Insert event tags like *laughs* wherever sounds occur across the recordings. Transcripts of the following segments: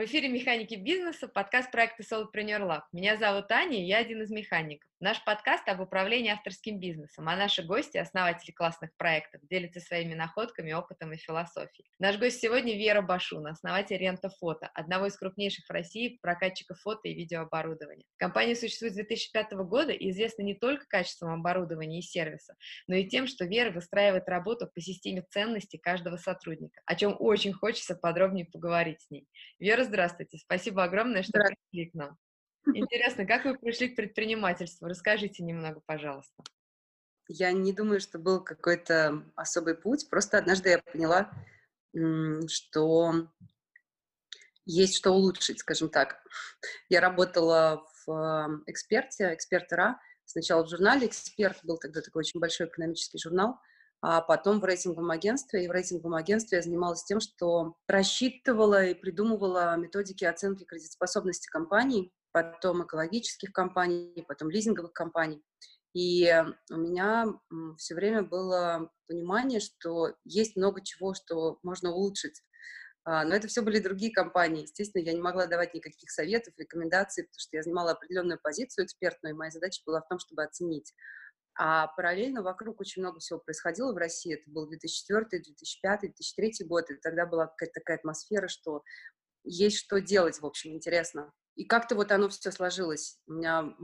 В эфире «Механики бизнеса», подкаст проекта Solopreneur Lab. Меня зовут Аня, я один из механиков. Наш подкаст об управлении авторским бизнесом, а наши гости, основатели классных проектов, делятся своими находками, опытом и философией. Наш гость сегодня Вера Башун, основатель Рента Фото, одного из крупнейших в России прокатчиков фото и видеооборудования. Компания существует с 2005 года и известна не только качеством оборудования и сервиса, но и тем, что Вера выстраивает работу по системе ценностей каждого сотрудника, о чем очень хочется подробнее поговорить с ней. Вера, здравствуйте. Спасибо огромное, что пришли к нам. *laughs* Интересно, как вы пришли к предпринимательству? Расскажите немного, пожалуйста. Я не думаю, что был какой-то особый путь. Просто однажды я поняла, что есть что улучшить, скажем так. Я работала в эксперте, эксперт РА, сначала в журнале «Эксперт», был тогда такой очень большой экономический журнал, а потом в рейтинговом агентстве. И в рейтинговом агентстве я занималась тем, что рассчитывала и придумывала методики оценки кредитоспособности компаний, потом экологических компаний, потом лизинговых компаний. И у меня все время было понимание, что есть много чего, что можно улучшить. А, но это все были другие компании. Естественно, я не могла давать никаких советов, рекомендаций, потому что я занимала определенную позицию экспертную, и моя задача была в том, чтобы оценить. А параллельно вокруг очень много всего происходило в России. Это был 2004, 2005, 2003 год, и тогда была какая-то такая атмосфера, что есть что делать, в общем, интересно. И как-то вот оно все сложилось. У меня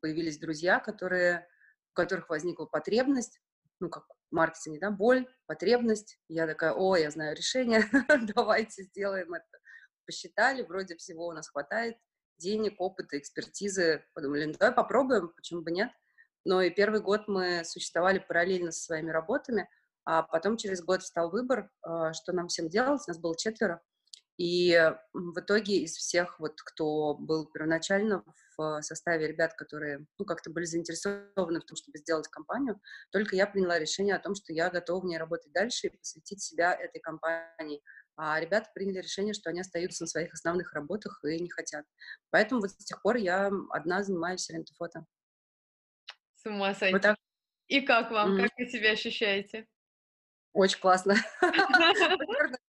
появились друзья, которые, у которых возникла потребность, ну, как в маркетинге, да, боль, потребность. Я такая, о, я знаю решение, *laughs* давайте сделаем это. Посчитали, вроде всего у нас хватает, денег, опыта, экспертизы. Подумали, ну, давай попробуем, почему бы нет. Но и первый год мы существовали параллельно со своими работами, а потом через год встал выбор, а, что нам всем делать. Нас было четверо. И в итоге из всех, вот, кто был первоначально в составе ребят, которые ну, как-то были заинтересованы в том, чтобы сделать компанию, только я приняла решение о том, что я готова в ней работать дальше и посвятить себя этой компании. А ребята приняли решение, что они остаются на своих основных работах и не хотят. Поэтому вот с тех пор я одна занимаюсь рентофото. С ума сойти. Вот так. И как вам? Mm. Как вы себя ощущаете? Очень классно. *laughs* *laughs*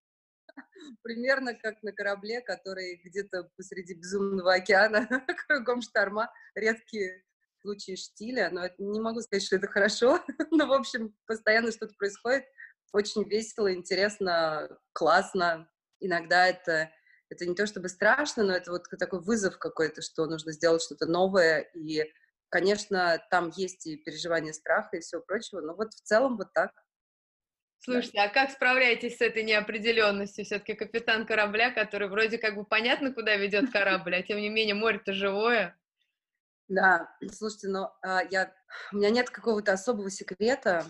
Примерно как на корабле, который где-то посреди безумного океана, *laughs* кругом шторма, редкие случаи штиля, но это, не могу сказать, что это хорошо, но, в общем, постоянно что-то происходит, очень весело, интересно, классно. Иногда это, это не то чтобы страшно, но это вот такой вызов какой-то, что нужно сделать что-то новое, и Конечно, там есть и переживания страха и всего прочего, но вот в целом вот так. Слушайте, а как справляетесь с этой неопределенностью? Все-таки капитан корабля, который вроде как бы понятно, куда ведет корабль, а тем не менее море-то живое. Да, *clears throat* слушайте, но а, я, у меня нет какого-то особого секрета.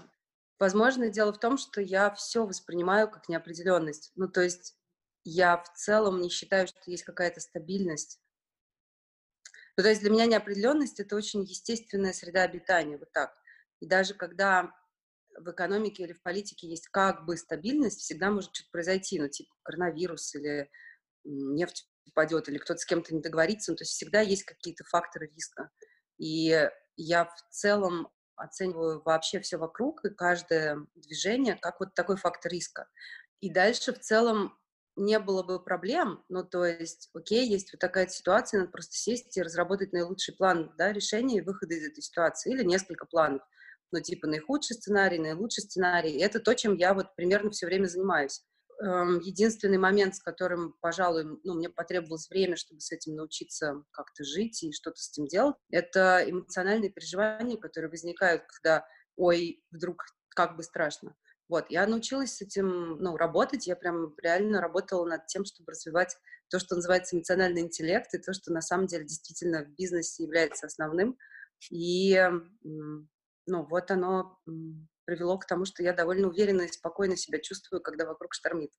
Возможно, дело в том, что я все воспринимаю как неопределенность. Ну, то есть я в целом не считаю, что есть какая-то стабильность. Ну, то есть для меня неопределенность — это очень естественная среда обитания, вот так. И даже когда в экономике или в политике есть как бы стабильность, всегда может что-то произойти, ну, типа коронавирус или нефть упадет, или кто-то с кем-то не договорится, ну, то есть всегда есть какие-то факторы риска. И я в целом оцениваю вообще все вокруг и каждое движение как вот такой фактор риска. И дальше в целом не было бы проблем, ну, то есть, окей, есть вот такая ситуация, надо просто сесть и разработать наилучший план, да, решения и выхода из этой ситуации, или несколько планов, ну, типа наихудший сценарий, наилучший сценарий, и это то, чем я вот примерно все время занимаюсь. Эм, единственный момент, с которым, пожалуй, ну, мне потребовалось время, чтобы с этим научиться как-то жить и что-то с этим делать, это эмоциональные переживания, которые возникают, когда, ой, вдруг как бы страшно. Вот, я научилась с этим, ну, работать, я прям реально работала над тем, чтобы развивать то, что называется эмоциональный интеллект, и то, что на самом деле действительно в бизнесе является основным. И, ну, вот оно привело к тому, что я довольно уверенно и спокойно себя чувствую, когда вокруг штормит.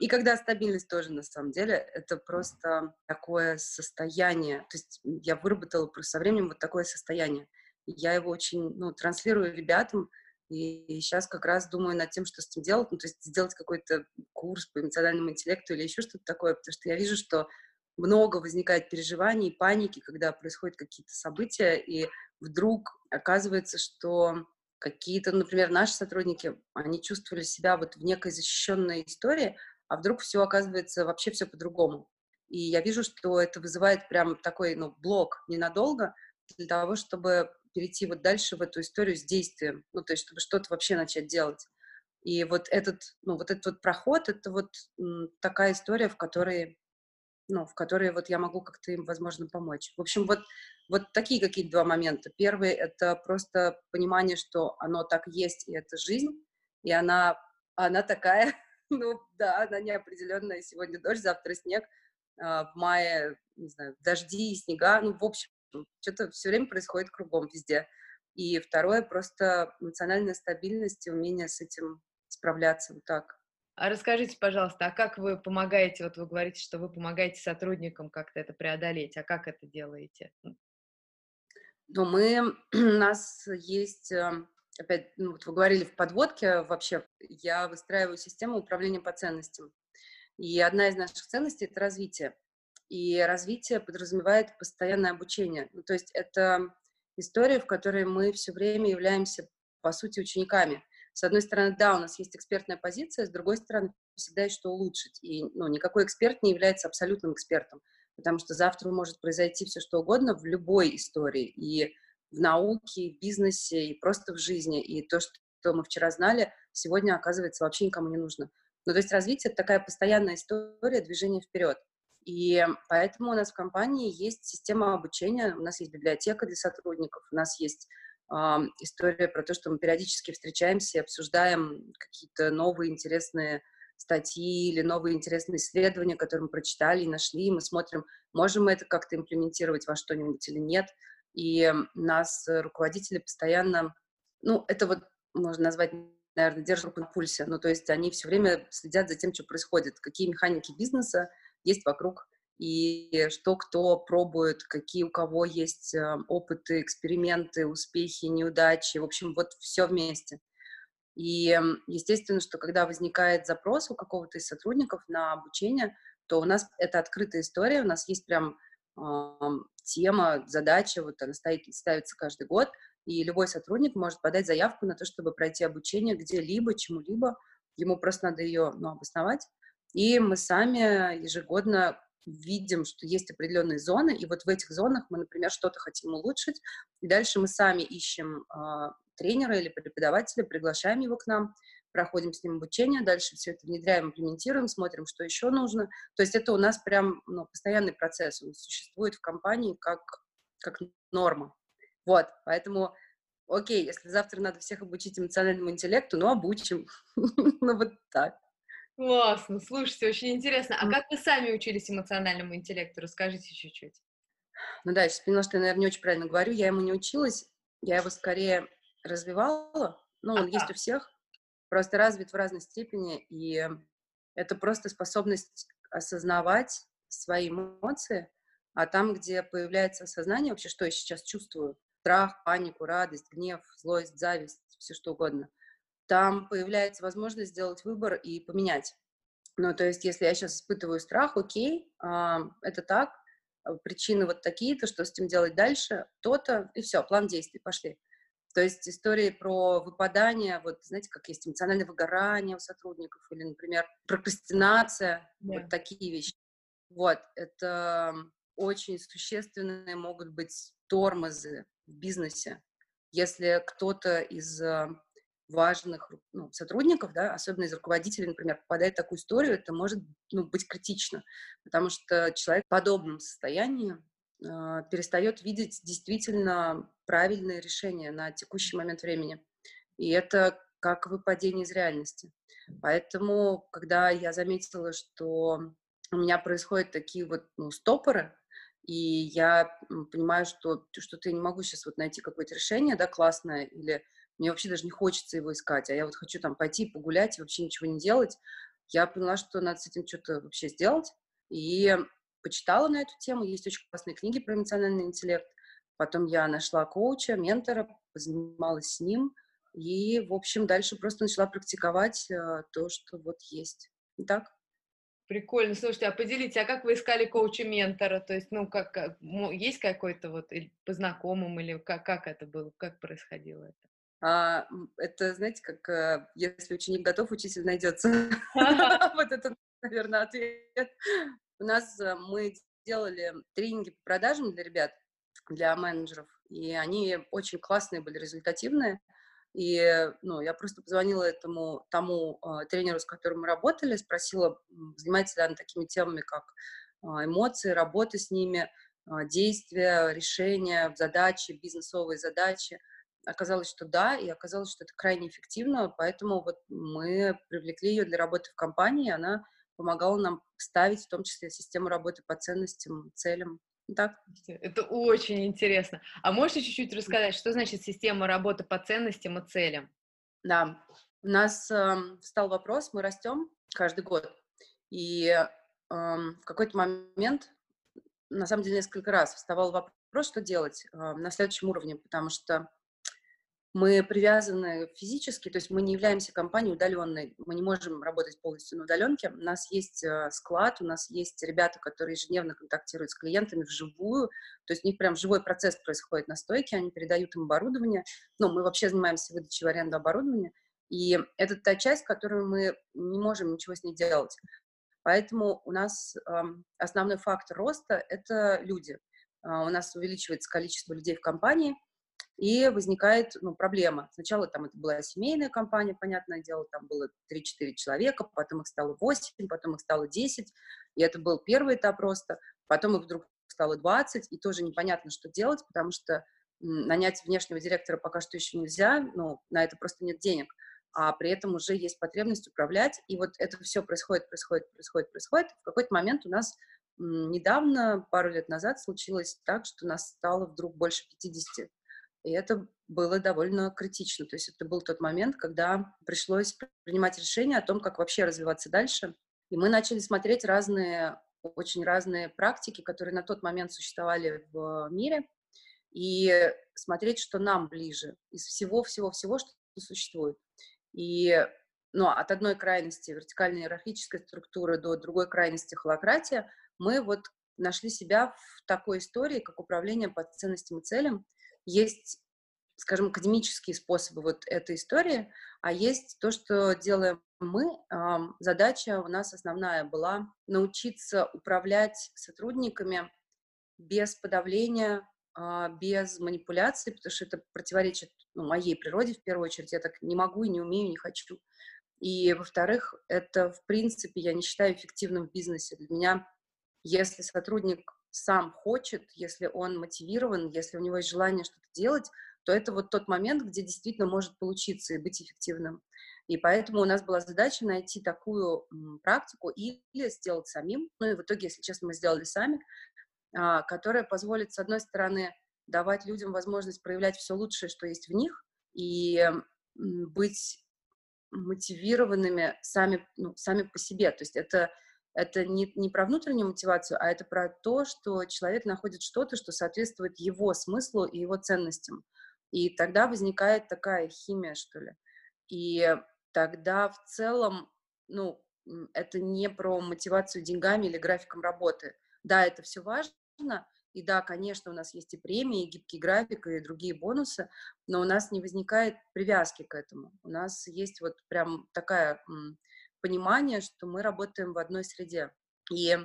И когда стабильность тоже, на самом деле, это просто такое состояние. То есть я выработала просто со временем вот такое состояние. Я его очень, ну, транслирую ребятам, и сейчас как раз думаю над тем, что с этим делать, ну, то есть сделать какой-то курс по эмоциональному интеллекту или еще что-то такое, потому что я вижу, что много возникает переживаний, паники, когда происходят какие-то события, и вдруг оказывается, что какие-то, например, наши сотрудники, они чувствовали себя вот в некой защищенной истории, а вдруг все оказывается вообще все по-другому. И я вижу, что это вызывает прям такой, ну, блок ненадолго для того, чтобы перейти вот дальше в эту историю с действием, ну, то есть чтобы что-то вообще начать делать. И вот этот, ну, вот этот вот проход, это вот такая история, в которой, ну, в которой вот я могу как-то им, возможно, помочь. В общем, вот, вот такие какие-то два момента. Первый — это просто понимание, что оно так есть, и это жизнь, и она, она такая, *laughs* ну, да, она неопределенная. Сегодня дождь, завтра снег, а, в мае, не знаю, дожди, снега, ну, в общем, что-то все время происходит кругом везде. И второе, просто эмоциональная стабильность и умение с этим справляться вот так. А расскажите, пожалуйста, а как вы помогаете, вот вы говорите, что вы помогаете сотрудникам как-то это преодолеть, а как это делаете? Ну, мы, *clears throat* у нас есть, эм, опять, ну, вот вы говорили в подводке вообще, я выстраиваю систему управления по ценностям. И одна из наших ценностей — это развитие. И развитие подразумевает постоянное обучение. Ну, то есть это история, в которой мы все время являемся, по сути, учениками. С одной стороны, да, у нас есть экспертная позиция, с другой стороны, всегда есть что улучшить. И ну, никакой эксперт не является абсолютным экспертом, потому что завтра может произойти все что угодно в любой истории. И в науке, и в бизнесе, и просто в жизни. И то, что мы вчера знали, сегодня, оказывается, вообще никому не нужно. Ну, то есть развитие — это такая постоянная история движения вперед. И поэтому у нас в компании есть система обучения, у нас есть библиотека для сотрудников, у нас есть э, история про то, что мы периодически встречаемся и обсуждаем какие-то новые интересные статьи или новые интересные исследования, которые мы прочитали и нашли, и мы смотрим, можем мы это как-то имплементировать во что-нибудь или нет. И нас руководители постоянно, ну, это вот можно назвать наверное, держат руку на пульсе. Ну, то есть они все время следят за тем, что происходит, какие механики бизнеса есть вокруг, и что кто пробует, какие у кого есть э, опыты, эксперименты, успехи, неудачи. В общем, вот все вместе. И естественно, что когда возникает запрос у какого-то из сотрудников на обучение, то у нас это открытая история, у нас есть прям э, тема, задача, вот она стоит, ставится каждый год, и любой сотрудник может подать заявку на то, чтобы пройти обучение где-либо, чему-либо. Ему просто надо ее ну, обосновать. И мы сами ежегодно видим, что есть определенные зоны, и вот в этих зонах мы, например, что-то хотим улучшить, и дальше мы сами ищем э, тренера или преподавателя, приглашаем его к нам, проходим с ним обучение, дальше все это внедряем, имплементируем, смотрим, что еще нужно. То есть это у нас прям ну, постоянный процесс, он существует в компании как, как норма. Вот, поэтому, окей, если завтра надо всех обучить эмоциональному интеллекту, ну, обучим. *laughs* ну, вот так. Классно, слушайте, очень интересно. А как вы сами учились эмоциональному интеллекту? Расскажите чуть-чуть. Ну да, я сейчас поняла, что я, наверное, не очень правильно говорю. Я ему не училась, я его скорее развивала. Ну, он есть у всех, просто развит в разной степени, и это просто способность осознавать свои эмоции, а там, где появляется осознание вообще, что я сейчас чувствую, страх, панику, радость, гнев, злость, зависть, все что угодно. Там появляется возможность сделать выбор и поменять. Ну, то есть, если я сейчас испытываю страх, окей, э, это так, а, причины вот такие-то, что с этим делать дальше, то-то, и все, план действий, пошли. То есть истории про выпадание, вот знаете, как есть эмоциональное выгорание у сотрудников или, например, прокрастинация, yeah. вот такие вещи. Вот, это очень существенные могут быть тормозы в бизнесе, если кто-то из э, важных ну, сотрудников, да, особенно из руководителей, например, попадает в такую историю, это может ну, быть критично, потому что человек в подобном состоянии э, перестает видеть действительно правильные решения на текущий момент времени. И это как выпадение из реальности. Поэтому, когда я заметила, что у меня происходят такие вот ну, стопоры, и я понимаю, что что-то я не могу сейчас вот найти какое-то решение, да, классное, или мне вообще даже не хочется его искать, а я вот хочу там пойти погулять и вообще ничего не делать. Я поняла, что надо с этим что-то вообще сделать, и почитала на эту тему. Есть очень классные книги про эмоциональный интеллект. Потом я нашла коуча, ментора, занималась с ним, и, в общем, дальше просто начала практиковать э, то, что вот есть. Так. Прикольно. Слушайте, а поделите, а как вы искали коуча-ментора? То есть, ну, как, есть какой-то вот по знакомым, или как, как это было, как происходило это? А, это, знаете, как э, если ученик готов, учитель найдется. *laughs* Вот это, наверное, ответ. У нас э, мы делали тренинги по продажам для ребят, для менеджеров, и они очень классные были, результативные. И ну, я просто позвонила этому тому э, тренеру, с которым мы работали, спросила, занимается ли она такими темами, как э, эмоции, работа с ними, э, действия, решения, задачи, бизнесовые задачи. Оказалось, что да, и оказалось, что это крайне эффективно, поэтому вот мы привлекли ее для работы в компании, она помогала нам ставить в том числе систему работы по ценностям, целям. Так. Это очень интересно. А можете чуть-чуть рассказать, что значит система работы по ценностям и целям? Да, у нас э, встал вопрос, мы растем каждый год, и э, в какой-то момент, на самом деле несколько раз вставал вопрос, что делать э, на следующем уровне, потому что мы привязаны физически, то есть мы не являемся компанией удаленной, мы не можем работать полностью на удаленке. У нас есть э, склад, у нас есть ребята, которые ежедневно контактируют с клиентами вживую, то есть у них прям живой процесс происходит на стойке, они передают им оборудование. Ну, мы вообще занимаемся выдачей в аренду оборудования, и это та часть, которую мы не можем ничего с ней делать. Поэтому у нас э, основной фактор роста – это люди. Э, у нас увеличивается количество людей в компании – и возникает ну, проблема. Сначала там это была семейная компания, понятное дело, там было 3-4 человека, потом их стало 8, потом их стало 10, и это был первый этап роста, потом их вдруг стало 20, и тоже непонятно, что делать, потому что нанять внешнего директора пока что еще нельзя, ну, на это просто нет денег, а при этом уже есть потребность управлять, и вот это все происходит, происходит, происходит, происходит. В какой-то момент у нас недавно, пару лет назад, случилось так, что нас стало вдруг больше 50 и это было довольно критично. То есть это был тот момент, когда пришлось принимать решение о том, как вообще развиваться дальше. И мы начали смотреть разные, очень разные практики, которые на тот момент существовали в мире, и смотреть, что нам ближе из всего-всего-всего, что существует. И ну, от одной крайности вертикальной иерархической структуры до другой крайности холократия мы вот нашли себя в такой истории, как управление по ценностям и целям, есть, скажем, академические способы вот этой истории, а есть то, что делаем мы. Задача у нас основная была научиться управлять сотрудниками без подавления, а, без манипуляций, потому что это противоречит ну, моей природе в первую очередь. Я так не могу и не умею, не хочу. И, во-вторых, это, в принципе, я не считаю эффективным в бизнесе. Для меня, если сотрудник сам хочет, если он мотивирован, если у него есть желание что-то делать, то это вот тот момент, где действительно может получиться и быть эффективным. И поэтому у нас была задача найти такую практику или сделать самим, ну и в итоге, если честно, мы сделали сами, а, которая позволит, с одной стороны, давать людям возможность проявлять все лучшее, что есть в них, и быть мотивированными сами, ну, сами по себе. То есть это это не, не про внутреннюю мотивацию, а это про то, что человек находит что-то, что соответствует его смыслу и его ценностям. И тогда возникает такая химия, что ли. И тогда в целом, ну, это не про мотивацию деньгами или графиком работы. Да, это все важно, и да, конечно, у нас есть и премии, и гибкий график, и другие бонусы, но у нас не возникает привязки к этому. У нас есть вот прям такая понимание, что мы работаем в одной среде. И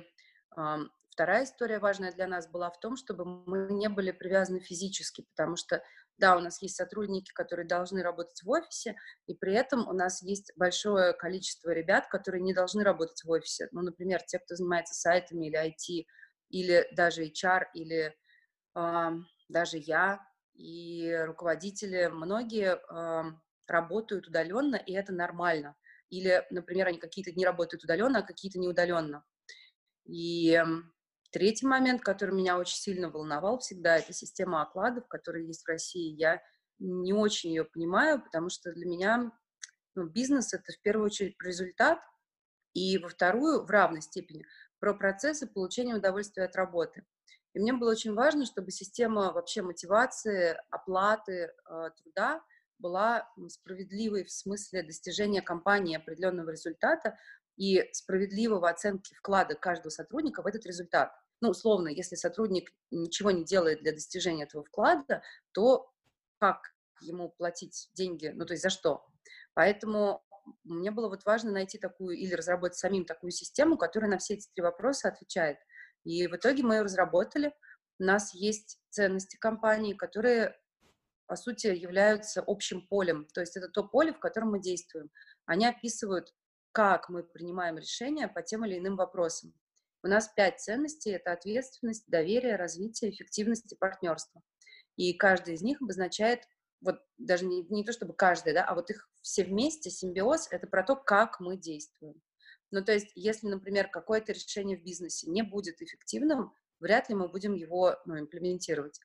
вторая история важная для нас была в том, чтобы мы не были привязаны физически, потому что, да, у нас есть сотрудники, которые должны работать в офисе, и при этом у нас есть большое количество ребят, которые не должны работать в офисе. Ну, например, те, кто занимается сайтами или IT, или даже HR, или э, даже я и руководители, многие э, работают удаленно, и это нормально или, например, они какие-то дни работают удаленно, а какие-то не удаленно. И третий момент, который меня очень сильно волновал всегда, это система окладов, которая есть в России. Я не очень ее понимаю, потому что для меня ну, бизнес — это в первую очередь результат, и во вторую, в равной степени, про процессы получения удовольствия от работы. И мне было очень важно, чтобы система вообще мотивации, оплаты э, труда была справедливой в смысле достижения компании определенного результата и справедливого оценки вклада каждого сотрудника в этот результат. Ну, условно, если сотрудник ничего не делает для достижения этого вклада, то как ему платить деньги, ну, то есть за что? Поэтому мне было вот важно найти такую или разработать самим такую систему, которая на все эти три вопроса отвечает. И в итоге мы ее разработали. У нас есть ценности компании, которые, по сути, являются общим полем. То есть это то поле, в котором мы действуем. Они описывают, как мы принимаем решения по тем или иным вопросам. У нас пять ценностей – это ответственность, доверие, развитие, эффективность и партнерство. И каждый из них обозначает, вот даже не, не то чтобы каждый, да, а вот их все вместе, симбиоз – это про то, как мы действуем. Ну, то есть, если, например, какое-то решение в бизнесе не будет эффективным, вряд ли мы будем его ну, имплементировать.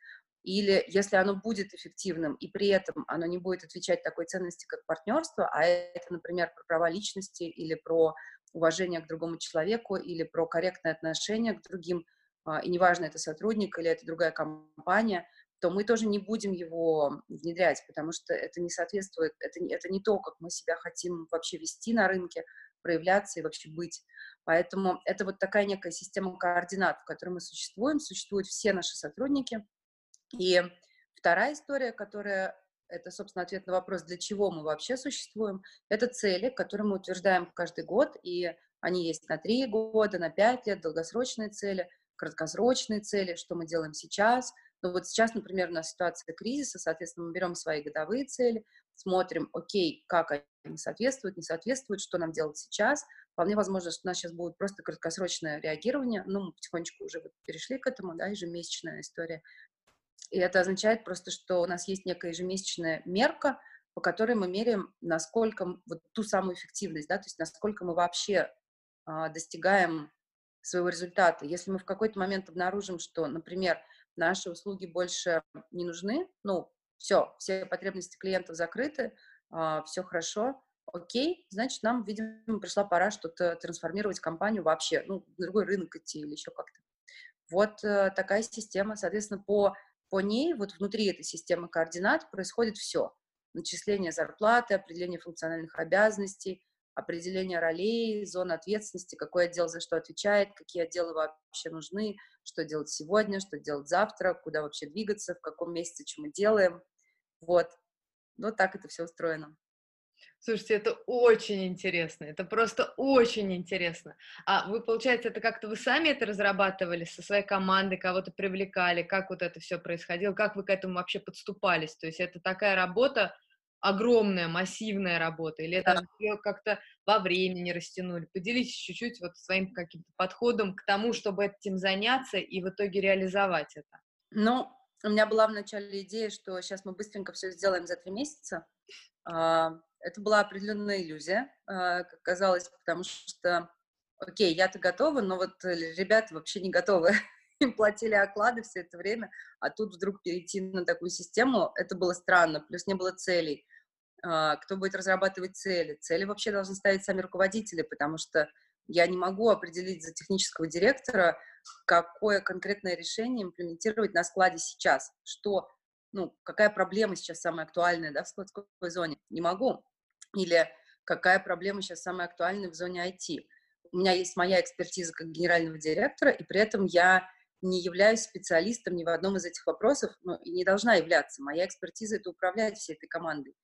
Или если оно будет эффективным, и при этом оно не будет отвечать такой ценности, как партнерство, а это, например, про права личности или про уважение к другому человеку или про корректное отношение к другим, а, и неважно, это сотрудник или это другая компания, то мы тоже не будем его внедрять, потому что это не соответствует, это, это не то, как мы себя хотим вообще вести на рынке, проявляться и вообще быть. Поэтому это вот такая некая система координат, в которой мы существуем, существуют все наши сотрудники. И вторая история, которая это, собственно, ответ на вопрос, для чего мы вообще существуем, это цели, которые мы утверждаем каждый год, и они есть на три года, на пять лет, долгосрочные цели, краткосрочные цели, что мы делаем сейчас. Но вот сейчас, например, у нас ситуация кризиса, соответственно, мы берем свои годовые цели, смотрим, окей, как они соответствуют, не соответствуют, что нам делать сейчас. Вполне возможно, что у нас сейчас будет просто краткосрочное реагирование, ну, мы потихонечку уже перешли к этому, да, ежемесячная история. И это означает просто, что у нас есть некая ежемесячная мерка, по которой мы меряем, насколько вот ту самую эффективность, да, то есть насколько мы вообще а, достигаем своего результата. Если мы в какой-то момент обнаружим, что, например, наши услуги больше не нужны, ну, все, все потребности клиентов закрыты, а, все хорошо, окей, значит, нам, видимо, пришла пора что-то трансформировать компанию вообще, ну, в другой рынок идти или еще как-то. Вот э, такая система, соответственно, по, по ней, вот внутри этой системы координат происходит все. Начисление зарплаты, определение функциональных обязанностей, определение ролей, зон ответственности, какой отдел за что отвечает, какие отделы вообще нужны, что делать сегодня, что делать завтра, куда вообще двигаться, в каком месяце, что мы делаем. Вот. Вот так это все устроено. Слушайте, это очень интересно, это просто очень интересно. А вы, получается, это как-то вы сами это разрабатывали со своей командой, кого-то привлекали, как вот это все происходило, как вы к этому вообще подступались? То есть это такая работа, огромная, массивная работа, или это да. как-то во времени растянули? Поделитесь чуть-чуть вот своим каким-то подходом к тому, чтобы этим заняться и в итоге реализовать это. Ну, у меня была вначале идея, что сейчас мы быстренько все сделаем за три месяца. Это была определенная иллюзия, а, как казалось, потому что, окей, я-то готова, но вот ребята вообще не готовы. *laughs* Им платили оклады все это время, а тут вдруг перейти на такую систему, это было странно, плюс не было целей. А, кто будет разрабатывать цели? Цели вообще должны ставить сами руководители, потому что я не могу определить за технического директора, какое конкретное решение имплементировать на складе сейчас, что, ну, какая проблема сейчас самая актуальная, да, в складской зоне. Не могу. Или какая проблема сейчас самая актуальная в зоне IT. У меня есть моя экспертиза как генерального директора, и при этом я не являюсь специалистом ни в одном из этих вопросов, ну, и не должна являться. Моя экспертиза — это управлять всей этой командой.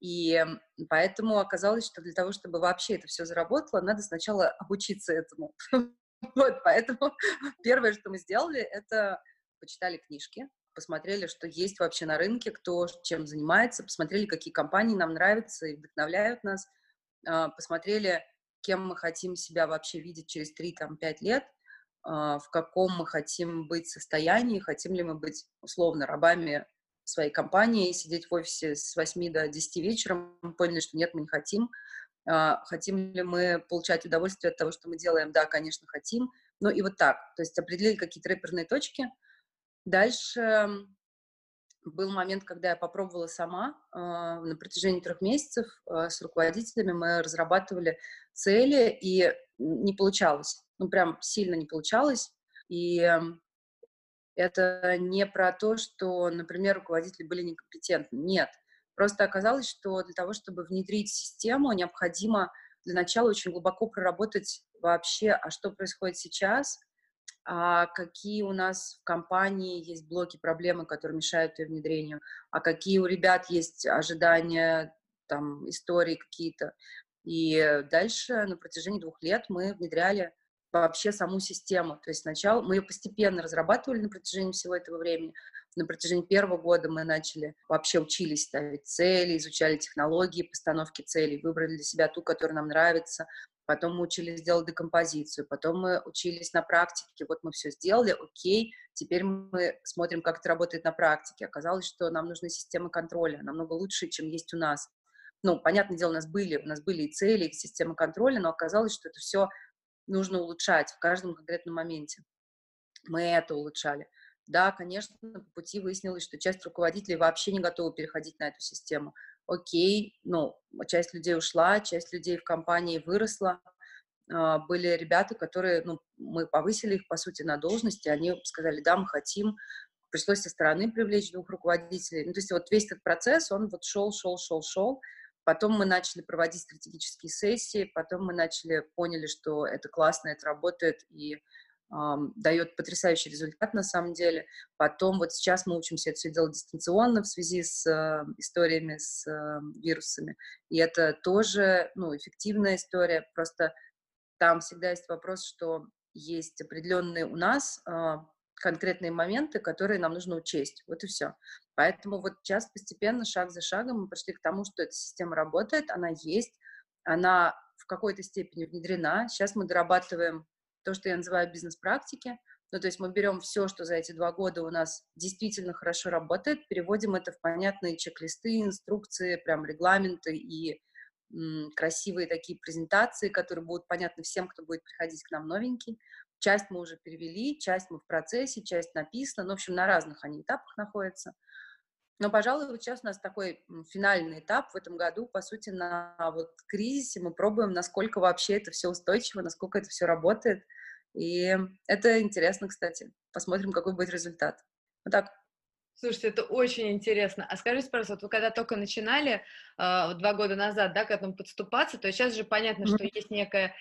И поэтому оказалось, что для того, чтобы вообще это все заработало, надо сначала обучиться этому. *laughs* Вот, поэтому *laughs* первое, что мы сделали, это почитали книжки, посмотрели, что есть вообще на рынке, кто чем занимается, посмотрели, какие компании нам нравятся и вдохновляют нас, а, посмотрели, кем мы хотим себя вообще видеть через 3-5 лет, а, в каком мы хотим быть состоянии, хотим ли мы быть условно рабами своей компании, сидеть в офисе с 8 до 10 вечера, мы поняли, что нет, мы не хотим. А, хотим ли мы получать удовольствие от того, что мы делаем? Да, конечно, хотим. Ну и вот так. То есть определили какие-то рэперные точки. Дальше был момент, когда я попробовала сама э, на протяжении трех месяцев э, с руководителями. Мы разрабатывали цели, и не получалось. Ну, прям сильно не получалось. И это не про то, что, например, руководители были некомпетентны. Нет. Просто оказалось, что для того, чтобы внедрить систему, необходимо для начала очень глубоко проработать вообще, а что происходит сейчас, а какие у нас в компании есть блоки, проблемы, которые мешают ее внедрению, а какие у ребят есть ожидания, там, истории какие-то. И дальше на протяжении двух лет мы внедряли вообще саму систему. То есть сначала мы ее постепенно разрабатывали на протяжении всего этого времени. На протяжении первого года мы начали, вообще учились ставить цели, изучали технологии постановки целей, выбрали для себя ту, которая нам нравится, потом мы учились делать декомпозицию, потом мы учились на практике, вот мы все сделали, окей, теперь мы смотрим, как это работает на практике. Оказалось, что нам нужны системы контроля, намного лучше, чем есть у нас. Ну, понятное дело, у нас были, у нас были и цели, и системы контроля, но оказалось, что это все нужно улучшать в каждом конкретном моменте. Мы это улучшали. Да, конечно, по пути выяснилось, что часть руководителей вообще не готова переходить на эту систему. Окей, ну, часть людей ушла, часть людей в компании выросла. А, были ребята, которые, ну, мы повысили их, по сути, на должности, они сказали, да, мы хотим. Пришлось со стороны привлечь двух руководителей. Ну, то есть вот весь этот процесс, он вот шел, шел, шел, шел. Потом мы начали проводить стратегические сессии, потом мы начали, поняли, что это классно, это работает и дает потрясающий результат на самом деле. Потом вот сейчас мы учимся это все делать дистанционно в связи с э, историями с э, вирусами. И это тоже, ну, эффективная история. Просто там всегда есть вопрос, что есть определенные у нас э, конкретные моменты, которые нам нужно учесть. Вот и все. Поэтому вот сейчас постепенно, шаг за шагом мы пришли к тому, что эта система работает, она есть, она в какой-то степени внедрена. Сейчас мы дорабатываем то, что я называю бизнес-практики. Ну, то есть мы берем все, что за эти два года у нас действительно хорошо работает, переводим это в понятные чек-листы, инструкции, прям регламенты и м, красивые такие презентации, которые будут понятны всем, кто будет приходить к нам новенький. Часть мы уже перевели, часть мы в процессе, часть написана. Ну, в общем, на разных они этапах находятся. Но, пожалуй, вот сейчас у нас такой финальный этап в этом году, по сути, на вот кризисе мы пробуем, насколько вообще это все устойчиво, насколько это все работает. И это интересно, кстати. Посмотрим, какой будет результат. Вот так. Слушайте, это очень интересно. А скажите, пожалуйста, вот вы когда только начинали, э, два года назад, да, к этому подступаться, то сейчас же понятно, mm-hmm. что есть некая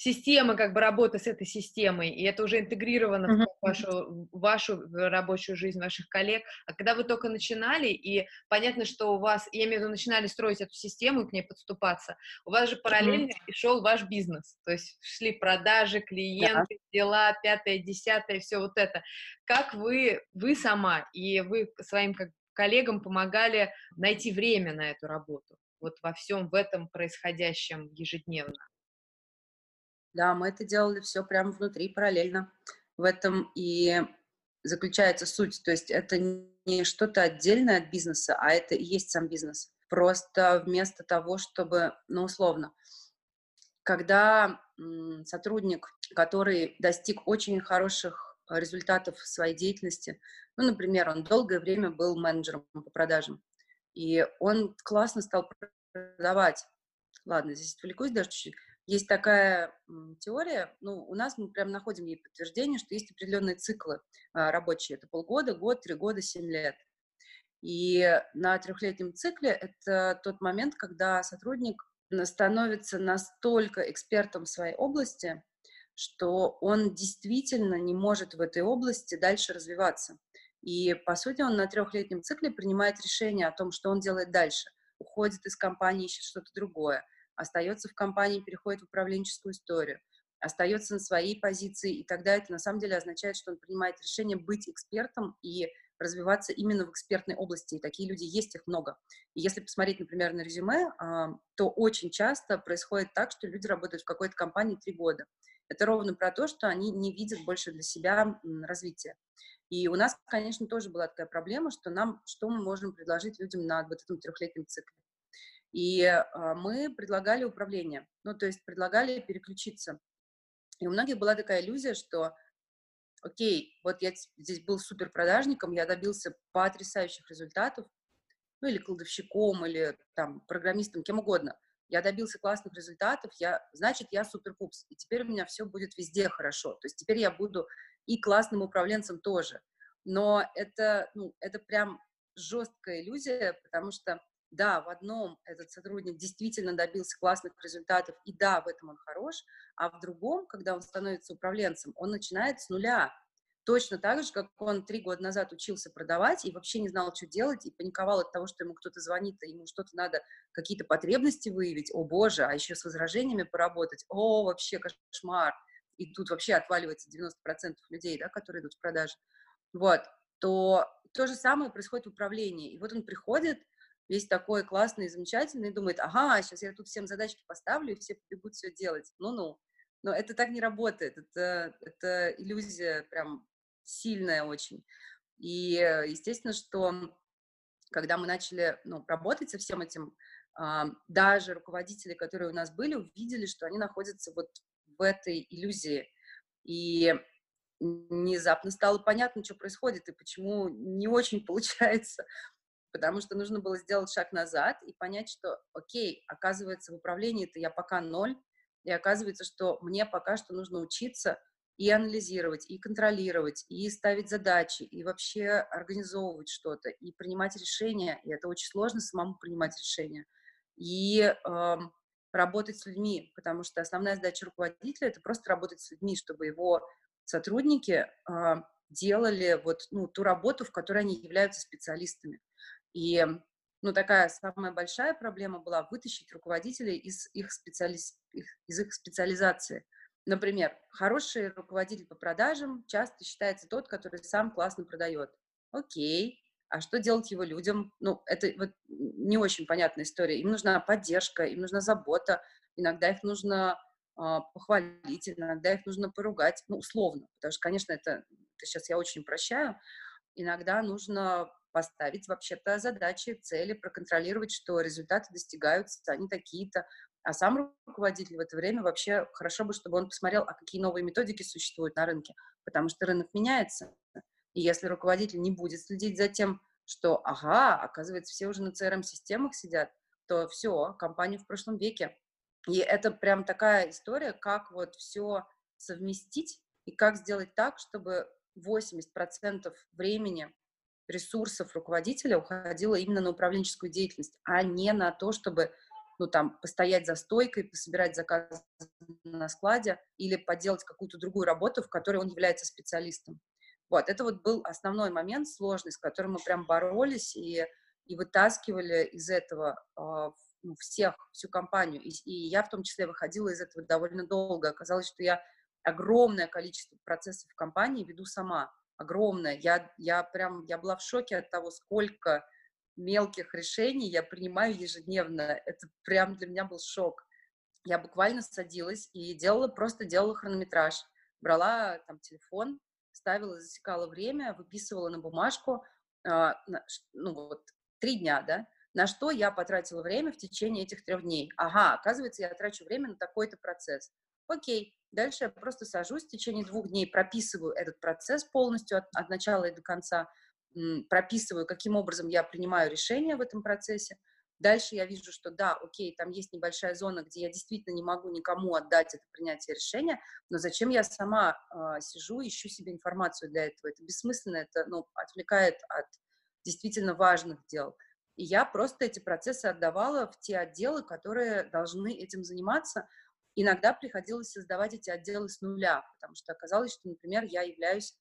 система как бы работы с этой системой, и это уже интегрировано uh-huh. в вашу, вашу рабочую жизнь ваших коллег. А когда вы только начинали, и понятно, что у вас, я имею в виду, начинали строить эту систему и к ней подступаться, у вас же параллельно uh-huh. шел ваш бизнес, то есть шли продажи, клиенты, uh-huh. дела, пятое, десятое, все вот это. Как вы, вы сама и вы своим как коллегам помогали найти время на эту работу? вот во всем в этом происходящем ежедневно? Да, мы это делали все прямо внутри, параллельно. В этом и заключается суть. То есть это не что-то отдельное от бизнеса, а это и есть сам бизнес. Просто вместо того, чтобы, ну, условно, когда сотрудник, который достиг очень хороших результатов в своей деятельности, ну, например, он долгое время был менеджером по продажам, и он классно стал продавать. Ладно, здесь отвлекусь даже чуть-чуть есть такая теория, ну, у нас мы прям находим ей подтверждение, что есть определенные циклы а, рабочие. Это полгода, год, три года, семь лет. И на трехлетнем цикле это тот момент, когда сотрудник становится настолько экспертом в своей области, что он действительно не может в этой области дальше развиваться. И, по сути, он на трехлетнем цикле принимает решение о том, что он делает дальше. Уходит из компании, ищет что-то другое остается в компании, переходит в управленческую историю, остается на своей позиции, и тогда это на самом деле означает, что он принимает решение быть экспертом и развиваться именно в экспертной области, и такие люди есть, их много. И если посмотреть, например, на резюме, а, то очень часто происходит так, что люди работают в какой-то компании три года. Это ровно про то, что они не видят больше для себя развития. И у нас, конечно, тоже была такая проблема, что нам, что мы можем предложить людям на вот этом трехлетнем цикле. И а, мы предлагали управление, ну, то есть предлагали переключиться. И у многих была такая иллюзия, что, окей, вот я здесь был супер продажником, я добился потрясающих результатов, ну, или кладовщиком, или там программистом, кем угодно. Я добился классных результатов, я, значит, я супер пупс, и теперь у меня все будет везде хорошо. То есть теперь я буду и классным управленцем тоже. Но это, ну, это прям жесткая иллюзия, потому что да, в одном этот сотрудник действительно добился классных результатов, и да, в этом он хорош, а в другом, когда он становится управленцем, он начинает с нуля. точно так же, как он три года назад учился продавать и вообще не знал, что делать, и паниковал от того, что ему кто-то звонит, и ему что-то надо, какие-то потребности выявить, о боже, а еще с возражениями поработать, о, вообще кошмар, и тут вообще отваливается 90% людей, да, которые идут в продажи, вот, то то же самое происходит в управлении. И вот он приходит, весь такой классный замечательный, думает, ага, сейчас я тут всем задачки поставлю, и все побегут все делать. Ну-ну. Но это так не работает. Это, это иллюзия прям сильная очень. И естественно, что когда мы начали ну, работать со всем этим, даже руководители, которые у нас были, увидели, что они находятся вот в этой иллюзии. И внезапно стало понятно, что происходит и почему не очень получается, потому что нужно было сделать шаг назад и понять, что, окей, оказывается, в управлении-то я пока ноль, и оказывается, что мне пока что нужно учиться и анализировать, и контролировать, и ставить задачи, и вообще организовывать что-то, и принимать решения, и это очень сложно самому принимать решения, и э, работать с людьми, потому что основная задача руководителя — это просто работать с людьми, чтобы его сотрудники э, делали вот, ну, ту работу, в которой они являются специалистами. И ну, такая самая большая проблема была вытащить руководителей из их, специали... из их специализации. Например, хороший руководитель по продажам часто считается тот, который сам классно продает. Окей, а что делать его людям? Ну, это вот не очень понятная история. Им нужна поддержка, им нужна забота, иногда их нужно а, похвалить, иногда их нужно поругать, ну, условно, потому что, конечно, это, это сейчас я очень прощаю, иногда нужно поставить вообще-то задачи, цели, проконтролировать, что результаты достигаются, они такие-то, а сам руководитель в это время вообще хорошо бы, чтобы он посмотрел, а какие новые методики существуют на рынке, потому что рынок меняется. И если руководитель не будет следить за тем, что, ага, оказывается, все уже на CRM-системах сидят, то все, компания в прошлом веке. И это прям такая история, как вот все совместить и как сделать так, чтобы 80% времени ресурсов руководителя уходило именно на управленческую деятельность, а не на то, чтобы ну, там, постоять за стойкой, пособирать заказы на складе или поделать какую-то другую работу, в которой он является специалистом. Вот, это вот был основной момент сложный, с которым мы прям боролись и, и вытаскивали из этого э, всех, всю компанию. И, и я в том числе выходила из этого довольно долго. Оказалось, что я огромное количество процессов в компании веду сама. Огромное. Я, я прям, я была в шоке от того, сколько мелких решений я принимаю ежедневно. Это прям для меня был шок. Я буквально садилась и делала, просто делала хронометраж. Брала там телефон, ставила, засекала время, выписывала на бумажку, э, ну вот, три дня, да, на что я потратила время в течение этих трех дней. Ага, оказывается, я трачу время на такой-то процесс. Окей, дальше я просто сажусь, в течение двух дней прописываю этот процесс полностью от, от начала и до конца, прописываю, каким образом я принимаю решения в этом процессе. Дальше я вижу, что да, окей, там есть небольшая зона, где я действительно не могу никому отдать это принятие решения, но зачем я сама э, сижу, ищу себе информацию для этого? Это бессмысленно, это ну, отвлекает от действительно важных дел. И я просто эти процессы отдавала в те отделы, которые должны этим заниматься. Иногда приходилось создавать эти отделы с нуля, потому что оказалось, что, например, я являюсь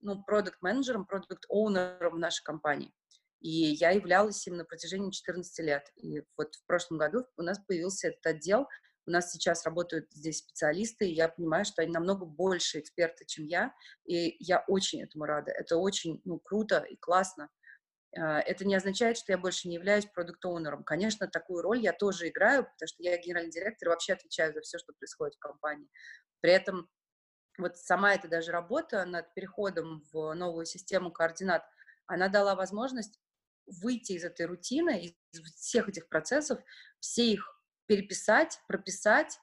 ну, продукт-менеджером, продукт-оунером нашей компании. И я являлась им на протяжении 14 лет. И вот в прошлом году у нас появился этот отдел. У нас сейчас работают здесь специалисты, и я понимаю, что они намного больше эксперты, чем я. И я очень этому рада. Это очень ну, круто и классно. А, это не означает, что я больше не являюсь продукт-оунером. Конечно, такую роль я тоже играю, потому что я генеральный директор и вообще отвечаю за все, что происходит в компании. При этом вот сама эта даже работа над переходом в новую систему координат, она дала возможность выйти из этой рутины, из всех этих процессов, все их переписать, прописать,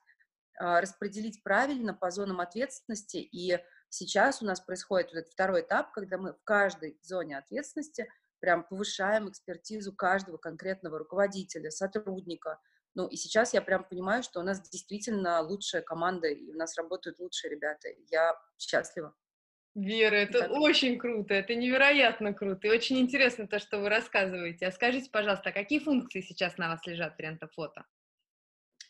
а, распределить правильно по зонам ответственности. И сейчас у нас происходит вот этот второй этап, когда мы в каждой зоне ответственности – прям повышаем экспертизу каждого конкретного руководителя, сотрудника. Ну, и сейчас я прям понимаю, что у нас действительно лучшая команда, и у нас работают лучшие ребята. Я счастлива. Вера, это так. очень круто, это невероятно круто, и очень интересно то, что вы рассказываете. А скажите, пожалуйста, а какие функции сейчас на вас лежат в Рентофлота?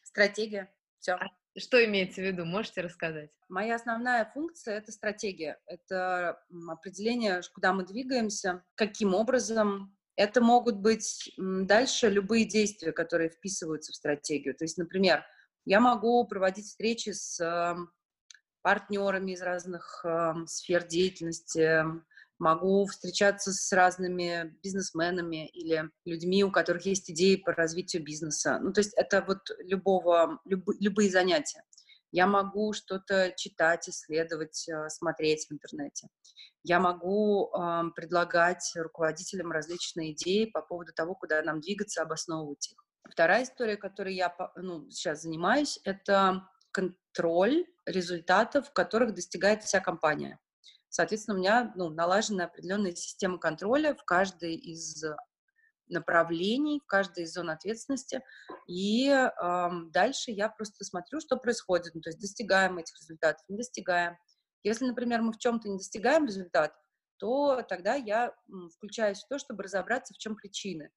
Стратегия. Все. А что имеется в виду? Можете рассказать? Моя основная функция — это стратегия. Это определение, куда мы двигаемся, каким образом. Это могут быть дальше любые действия, которые вписываются в стратегию. То есть, например, я могу проводить встречи с эм, партнерами из разных э, сфер деятельности, могу встречаться с разными бизнесменами или людьми, у которых есть идеи по развитию бизнеса. Ну, то есть это вот любого, люб, любые занятия. Я могу что-то читать, исследовать, э, смотреть в интернете. Я могу э, предлагать руководителям различные идеи по поводу того, куда нам двигаться, обосновывать их. Вторая история, которой я ну, сейчас занимаюсь, это контроль результатов, которых достигает вся компания. Соответственно, у меня ну, налажена определенная система контроля в каждой из направлений, в каждой из зон ответственности. И э, дальше я просто смотрю, что происходит. Ну, то есть достигаем этих результатов, не достигаем. Если, например, мы в чем-то не достигаем результат, то тогда я включаюсь в то, чтобы разобраться, в чем причины.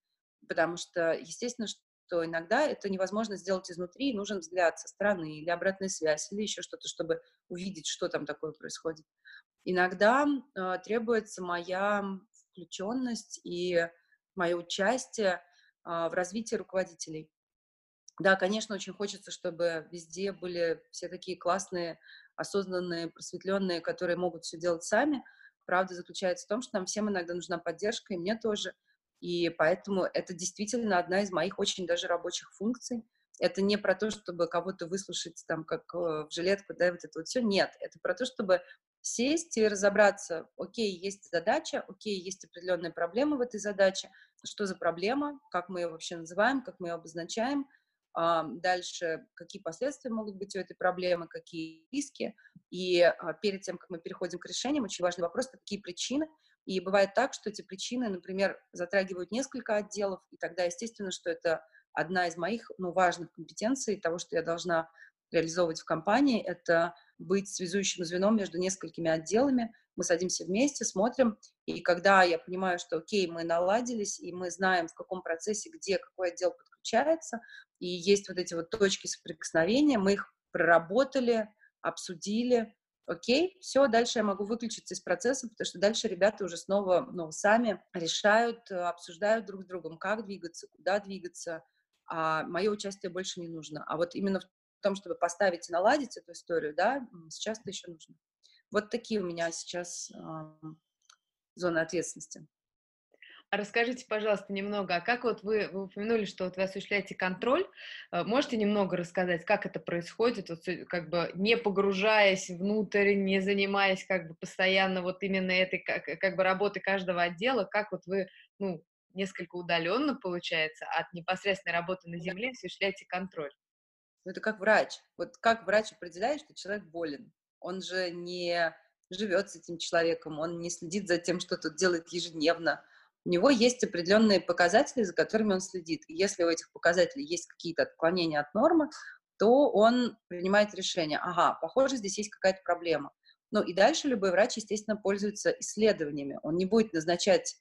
Потому что, естественно, что иногда это невозможно сделать изнутри, нужен взгляд со стороны или обратная связь, или еще что-то, чтобы увидеть, что там такое происходит. Иногда э, требуется моя включенность и мое участие э, в развитии руководителей. Да, конечно, очень хочется, чтобы везде были все такие классные, осознанные, просветленные, которые могут все делать сами. Правда заключается в том, что нам всем иногда нужна поддержка, и мне тоже – и поэтому это действительно одна из моих очень даже рабочих функций. Это не про то, чтобы кого-то выслушать там как э, в жилетку, да, вот это вот все. Нет, это про то, чтобы сесть и разобраться, окей, есть задача, окей, есть определенная проблема в этой задаче, что за проблема, как мы ее вообще называем, как мы ее обозначаем, а, дальше какие последствия могут быть у этой проблемы, какие риски. И а, перед тем, как мы переходим к решениям, очень важный вопрос, какие причины, и бывает так, что эти причины, например, затрагивают несколько отделов, и тогда, естественно, что это одна из моих ну, важных компетенций, того, что я должна реализовывать в компании, это быть связующим звеном между несколькими отделами. Мы садимся вместе, смотрим, и когда я понимаю, что окей, мы наладились, и мы знаем, в каком процессе, где какой отдел подключается, и есть вот эти вот точки соприкосновения, мы их проработали, обсудили, окей, все, дальше я могу выключиться из процесса, потому что дальше ребята уже снова, ну, сами решают, э, обсуждают друг с другом, как двигаться, куда двигаться, а мое участие больше не нужно. А вот именно в том, чтобы поставить и наладить эту историю, да, сейчас это еще нужно. Вот такие у меня сейчас э, зоны ответственности. А расскажите, пожалуйста, немного, а как вот вы, вы упомянули, что вот вы осуществляете контроль, э, можете немного рассказать, как это происходит, вот как бы не погружаясь внутрь, не занимаясь как бы постоянно вот именно этой как, как бы работы каждого отдела, как вот вы, ну, несколько удаленно получается от непосредственной работы на земле осуществляете контроль? Ну, это как врач. Вот как врач определяет, что человек болен? Он же не живет с этим человеком, он не следит за тем, что тут делает ежедневно, у него есть определенные показатели, за которыми он следит. И если у этих показателей есть какие-то отклонения от нормы, то он принимает решение, ага, похоже, здесь есть какая-то проблема. Ну и дальше любой врач, естественно, пользуется исследованиями. Он не будет назначать,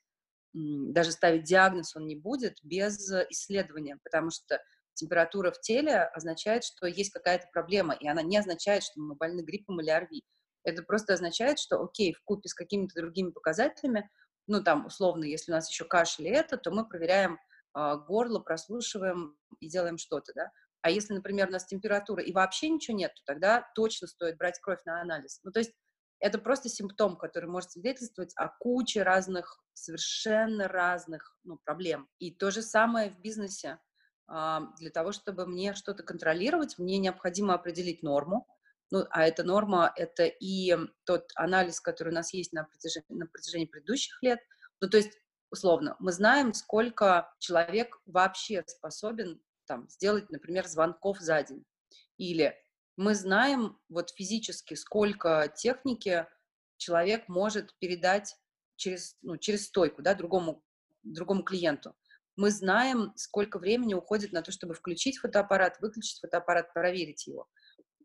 даже ставить диагноз он не будет без исследования, потому что температура в теле означает, что есть какая-то проблема, и она не означает, что мы больны гриппом или ОРВИ. Это просто означает, что, окей, в купе с какими-то другими показателями ну, там, условно, если у нас еще кашель и это, то мы проверяем э, горло, прослушиваем и делаем что-то, да. А если, например, у нас температура и вообще ничего нет, то тогда точно стоит брать кровь на анализ. Ну, то есть это просто симптом, который может свидетельствовать о куче разных, совершенно разных ну, проблем. И то же самое в бизнесе. Для того, чтобы мне что-то контролировать, мне необходимо определить норму, ну, а эта норма — это и тот анализ, который у нас есть на протяжении, на протяжении предыдущих лет. Ну, то есть, условно, мы знаем, сколько человек вообще способен там, сделать, например, звонков за день. Или мы знаем вот физически, сколько техники человек может передать через, ну, через стойку да, другому, другому клиенту. Мы знаем, сколько времени уходит на то, чтобы включить фотоаппарат, выключить фотоаппарат, проверить его.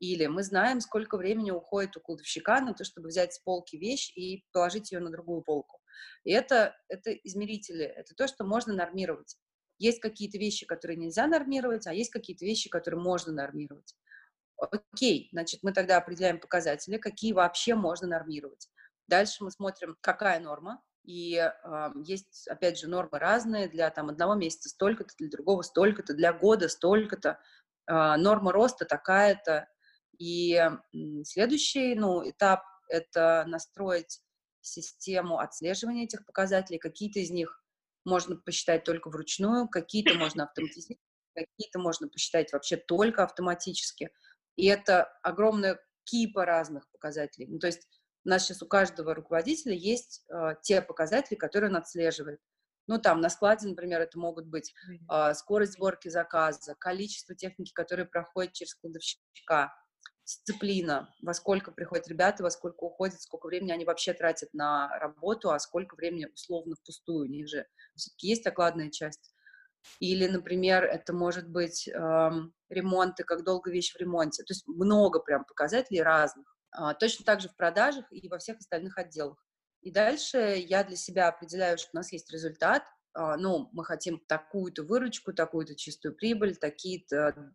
Или мы знаем, сколько времени уходит у кладовщика на то, чтобы взять с полки вещь и положить ее на другую полку. И это, это измерители, это то, что можно нормировать. Есть какие-то вещи, которые нельзя нормировать, а есть какие-то вещи, которые можно нормировать. Окей, значит, мы тогда определяем показатели, какие вообще можно нормировать. Дальше мы смотрим, какая норма, и э, есть, опять же, нормы разные. Для там, одного месяца столько-то, для другого столько-то, для года столько-то. Э, норма роста такая-то. И э, следующий ну, этап – это настроить систему отслеживания этих показателей. Какие-то из них можно посчитать только вручную, какие-то можно автоматизировать, какие-то можно посчитать вообще только автоматически. И это огромная кипа разных показателей. Ну, то есть у нас сейчас у каждого руководителя есть э, те показатели, которые он отслеживает. Ну, там, на складе, например, это могут быть э, скорость сборки заказа, количество техники, которые проходят через кладовщика, дисциплина, во сколько приходят ребята, во сколько уходят, сколько времени они вообще тратят на работу, а сколько времени условно впустую. У них же все-таки есть окладная часть. Или, например, это может быть эм, ремонты, как долго вещь в ремонте. То есть много прям показателей разных. А, точно так же в продажах и во всех остальных отделах. И дальше я для себя определяю, что у нас есть результат, а, ну, мы хотим такую-то выручку, такую-то чистую прибыль, такие-то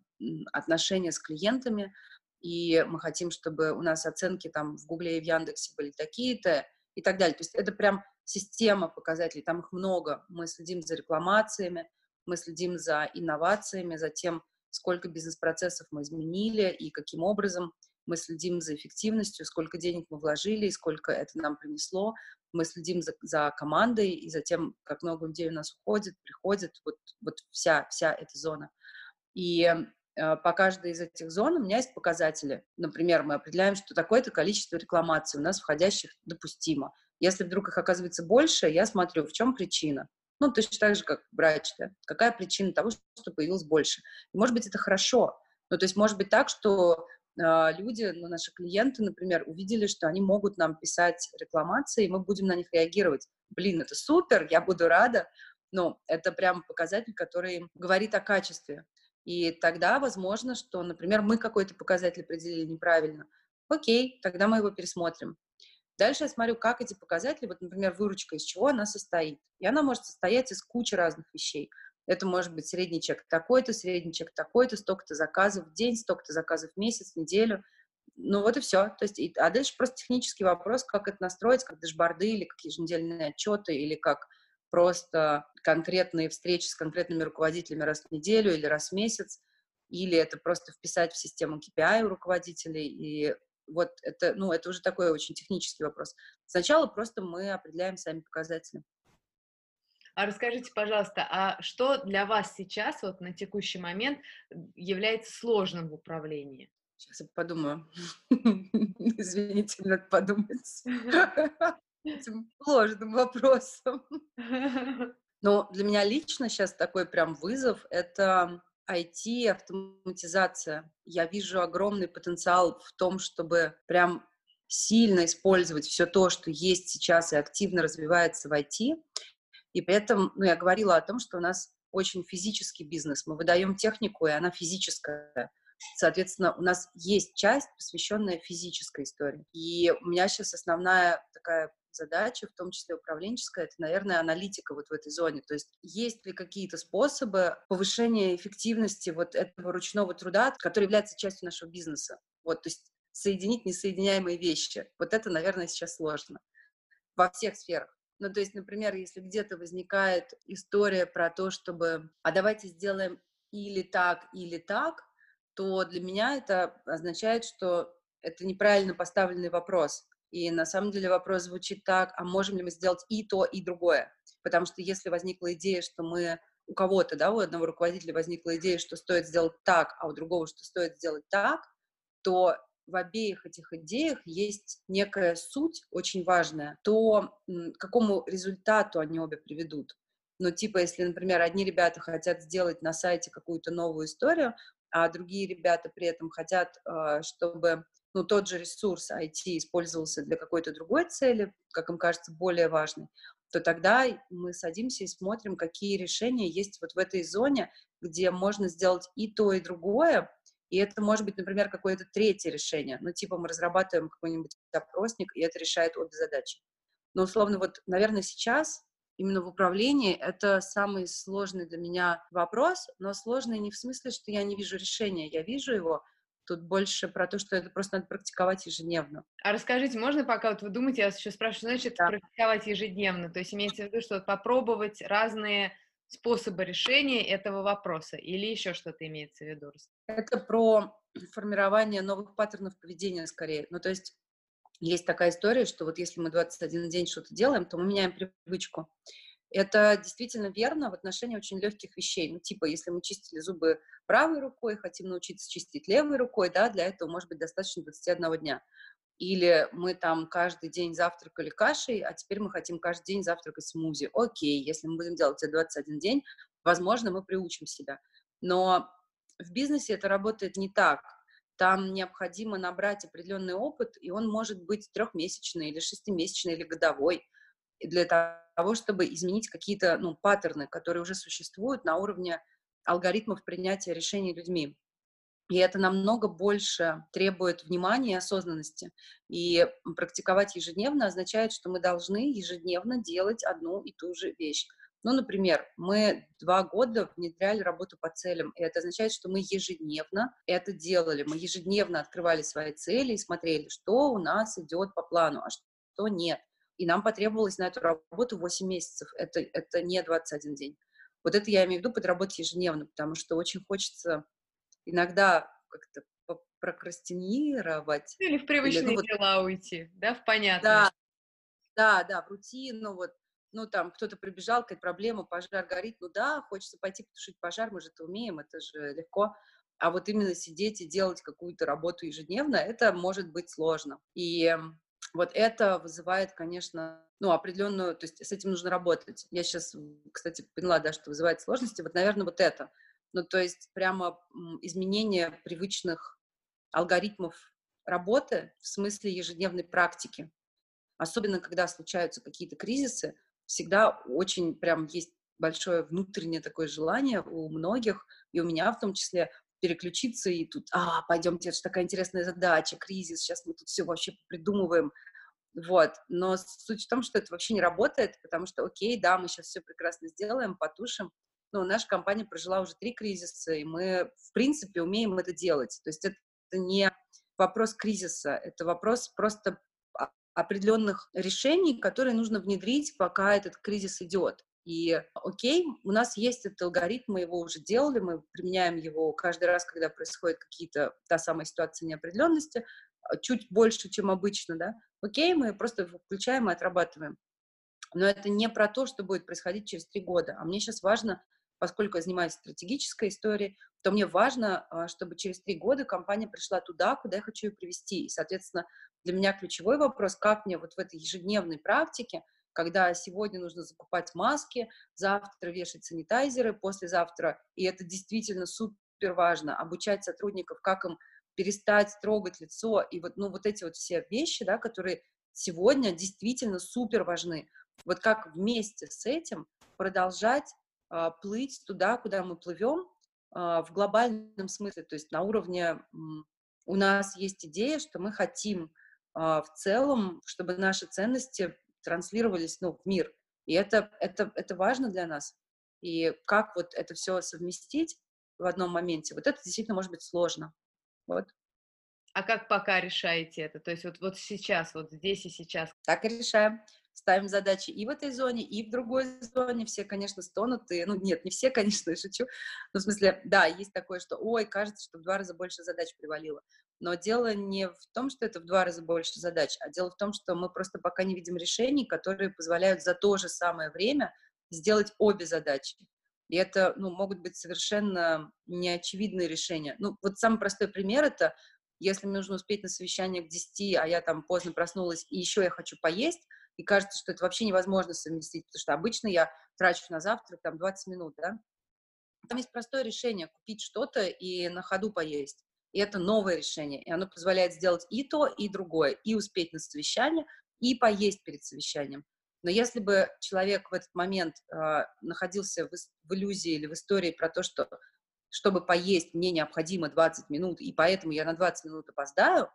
отношения с клиентами, и мы хотим, чтобы у нас оценки там в Гугле и в Яндексе были такие-то и так далее. То есть это прям система показателей, там их много. Мы следим за рекламациями, мы следим за инновациями, за тем, сколько бизнес-процессов мы изменили и каким образом мы следим за эффективностью, сколько денег мы вложили и сколько это нам принесло, мы следим за, за командой и за тем, как много людей у нас уходит, приходит, вот, вот вся, вся эта зона. И э, по каждой из этих зон у меня есть показатели. Например, мы определяем, что такое-то количество рекламаций у нас входящих допустимо. Если вдруг их оказывается больше, я смотрю, в чем причина. Ну, точно так же, как врач, да? Какая причина того, что появилось больше? И, может быть, это хорошо. Ну, то есть, может быть так, что люди, ну, наши клиенты, например, увидели, что они могут нам писать рекламации, и мы будем на них реагировать. Блин, это супер, я буду рада. Но это прям показатель, который говорит о качестве. И тогда возможно, что, например, мы какой-то показатель определили неправильно. Окей, тогда мы его пересмотрим. Дальше я смотрю, как эти показатели, вот, например, выручка, из чего она состоит. И она может состоять из кучи разных вещей. Это может быть средний чек такой-то, средний чек такой-то, столько-то заказов в день, столько-то заказов в месяц, неделю. Ну вот и все. То есть, и, а дальше просто технический вопрос, как это настроить, как дашборды или как еженедельные отчеты, или как просто конкретные встречи с конкретными руководителями раз в неделю или раз в месяц, или это просто вписать в систему KPI у руководителей и вот это, ну, это уже такой очень технический вопрос. Сначала просто мы определяем сами показатели. А расскажите, пожалуйста, а что для вас сейчас, вот на текущий момент, является сложным в управлении? Сейчас я подумаю. *laughs* Извините, надо подумать. *laughs* Этим сложным вопросом. Но для меня лично сейчас такой прям вызов — это IT, автоматизация. Я вижу огромный потенциал в том, чтобы прям сильно использовать все то, что есть сейчас и активно развивается в IT. И при этом, ну, я говорила о том, что у нас очень физический бизнес. Мы выдаем технику, и она физическая. Соответственно, у нас есть часть, посвященная физической истории. И у меня сейчас основная такая задача, в том числе управленческая, это, наверное, аналитика вот в этой зоне. То есть есть ли какие-то способы повышения эффективности вот этого ручного труда, который является частью нашего бизнеса? Вот, то есть соединить несоединяемые вещи. Вот это, наверное, сейчас сложно во всех сферах. Ну, то есть, например, если где-то возникает история про то, чтобы, а давайте сделаем или так, или так, то для меня это означает, что это неправильно поставленный вопрос. И на самом деле вопрос звучит так, а можем ли мы сделать и то, и другое? Потому что если возникла идея, что мы у кого-то, да, у одного руководителя возникла идея, что стоит сделать так, а у другого, что стоит сделать так, то в обеих этих идеях есть некая суть очень важная, то к какому результату они обе приведут. Ну, типа, если, например, одни ребята хотят сделать на сайте какую-то новую историю, а другие ребята при этом хотят, а, чтобы ну, тот же ресурс IT использовался для какой-то другой цели, как им кажется, более важной, то тогда мы садимся и смотрим, какие решения есть вот в этой зоне, где можно сделать и то, и другое, и это может быть, например, какое-то третье решение. Ну, типа мы разрабатываем какой-нибудь опросник, и это решает обе задачи. Но, условно, вот, наверное, сейчас именно в управлении это самый сложный для меня вопрос, но сложный не в смысле, что я не вижу решения, я вижу его, Тут больше про то, что это просто надо практиковать ежедневно. А расскажите, можно пока вот вы думаете, я вас еще спрашиваю, значит, да. практиковать ежедневно? То есть имеется в виду, что попробовать разные способы решения этого вопроса или еще что-то имеется в виду? Это про формирование новых паттернов поведения скорее. Ну, то есть есть такая история, что вот если мы 21 день что-то делаем, то мы меняем привычку. Это действительно верно в отношении очень легких вещей. Ну, типа, если мы чистили зубы правой рукой, хотим научиться чистить левой рукой, да, для этого может быть достаточно 21 дня. Или мы там каждый день завтракали кашей, а теперь мы хотим каждый день завтракать смузи. Окей, если мы будем делать это 21 день, возможно, мы приучим себя. Но в бизнесе это работает не так. Там необходимо набрать определенный опыт, и он может быть трехмесячный или шестимесячный или годовой для того, чтобы изменить какие-то ну, паттерны, которые уже существуют на уровне алгоритмов принятия решений людьми. И это намного больше требует внимания и осознанности. И практиковать ежедневно означает, что мы должны ежедневно делать одну и ту же вещь. Ну, например, мы два года внедряли работу по целям, и это означает, что мы ежедневно это делали. Мы ежедневно открывали свои цели и смотрели, что у нас идет по плану, а что нет. И нам потребовалось на эту работу 8 месяцев. Это, это не 21 день. Вот это я имею в виду под работой ежедневно, потому что очень хочется иногда как-то прокрастинировать. Или в привычные или, ну, вот, дела уйти, да, в понятное. Да, да, да, в рутину, вот, ну, там, кто-то прибежал, какая-то проблема, пожар горит, ну, да, хочется пойти потушить пожар, мы же это умеем, это же легко, а вот именно сидеть и делать какую-то работу ежедневно, это может быть сложно. И вот это вызывает, конечно, ну, определенную, то есть с этим нужно работать. Я сейчас, кстати, поняла, да, что вызывает сложности. Вот, наверное, вот это. Ну, то есть прямо изменение привычных алгоритмов работы в смысле ежедневной практики. Особенно, когда случаются какие-то кризисы, всегда очень прям есть большое внутреннее такое желание у многих, и у меня в том числе, переключиться и тут, а, пойдемте, это же такая интересная задача, кризис, сейчас мы тут все вообще придумываем, вот. Но суть в том, что это вообще не работает, потому что, окей, да, мы сейчас все прекрасно сделаем, потушим, но наша компания прожила уже три кризиса, и мы, в принципе, умеем это делать. То есть это не вопрос кризиса, это вопрос просто определенных решений, которые нужно внедрить, пока этот кризис идет. И окей, у нас есть этот алгоритм, мы его уже делали, мы применяем его каждый раз, когда происходит какие-то та самая ситуация неопределенности, а, чуть больше, чем обычно, да. Окей, мы просто включаем и отрабатываем. Но это не про то, что будет происходить через три года. А мне сейчас важно, поскольку я занимаюсь стратегической историей, то мне важно, а, чтобы через три года компания пришла туда, куда я хочу ее привести. И, соответственно, для меня ключевой вопрос, как мне вот в этой ежедневной практике – когда сегодня нужно закупать маски, завтра вешать санитайзеры, послезавтра, и это действительно супер важно, обучать сотрудников, как им перестать трогать лицо, и вот, ну, вот эти вот все вещи, да, которые сегодня действительно супер важны. Вот как вместе с этим продолжать плыть туда, куда мы плывем, а, в глобальном смысле, то есть на уровне у нас есть идея, что мы хотим а, в целом, чтобы наши ценности транслировались ну, в мир. И это, это, это важно для нас. И как вот это все совместить в одном моменте, вот это действительно может быть сложно. Вот. А как пока решаете это? То есть вот, вот сейчас, вот здесь и сейчас? Так и решаем ставим задачи и в этой зоне, и в другой зоне. Все, конечно, стонут. И, ну, нет, не все, *laughs* конечно, я шучу. Но в смысле, да, есть такое, что, ой, кажется, что в два раза больше задач привалило. Но дело не в том, что это в два раза больше задач, а дело в том, что мы просто пока не видим решений, которые позволяют за то же самое время сделать обе задачи. И это, ну, могут быть совершенно неочевидные решения. Ну, вот самый простой пример — это если мне нужно успеть на совещание к 10, а я там поздно проснулась, и еще я хочу поесть, и кажется, что это вообще невозможно совместить, потому что обычно я трачу на завтрак там 20 минут, да. Там есть простое решение – купить что-то и на ходу поесть. И это новое решение, и оно позволяет сделать и то, и другое, и успеть на совещание, и поесть перед совещанием. Но если бы человек в этот момент э, находился в, в иллюзии или в истории про то, что чтобы поесть, мне необходимо 20 минут, и поэтому я на 20 минут опоздаю,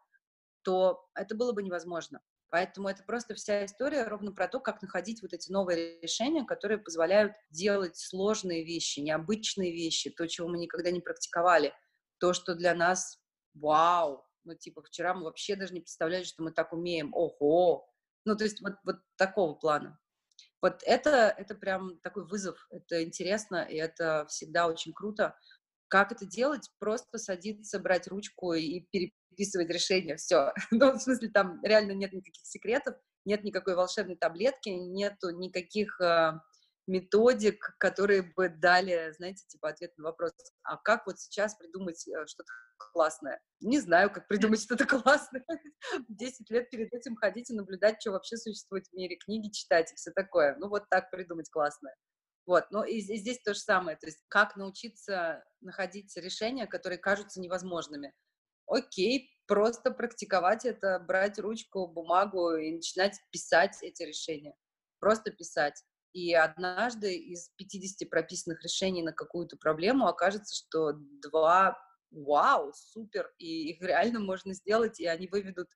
то это было бы невозможно. Поэтому это просто вся история ровно про то, как находить вот эти новые решения, которые позволяют делать сложные вещи, необычные вещи, то, чего мы никогда не практиковали, то, что для нас вау, ну, типа, вчера мы вообще даже не представляли, что мы так умеем, ого, ну, то есть вот, вот такого плана. Вот это, это прям такой вызов, это интересно, и это всегда очень круто. Как это делать? Просто садиться, брать ручку и переписывать решение, все. *laughs* Ну, в смысле, там реально нет никаких секретов, нет никакой волшебной таблетки, нету никаких э, методик, которые бы дали, знаете, типа ответ на вопрос, а как вот сейчас придумать э, что-то классное? Не знаю, как придумать что-то классное. *laughs* Десять лет перед этим ходить и наблюдать, что вообще существует в мире, книги читать и все такое. Ну вот так придумать классное. Вот, но и, и здесь то же самое, то есть как научиться находить решения, которые кажутся невозможными. Окей, просто практиковать это, брать ручку, бумагу и начинать писать эти решения. Просто писать. И однажды из 50 прописанных решений на какую-то проблему окажется, что два вау, супер, и их реально можно сделать, и они выведут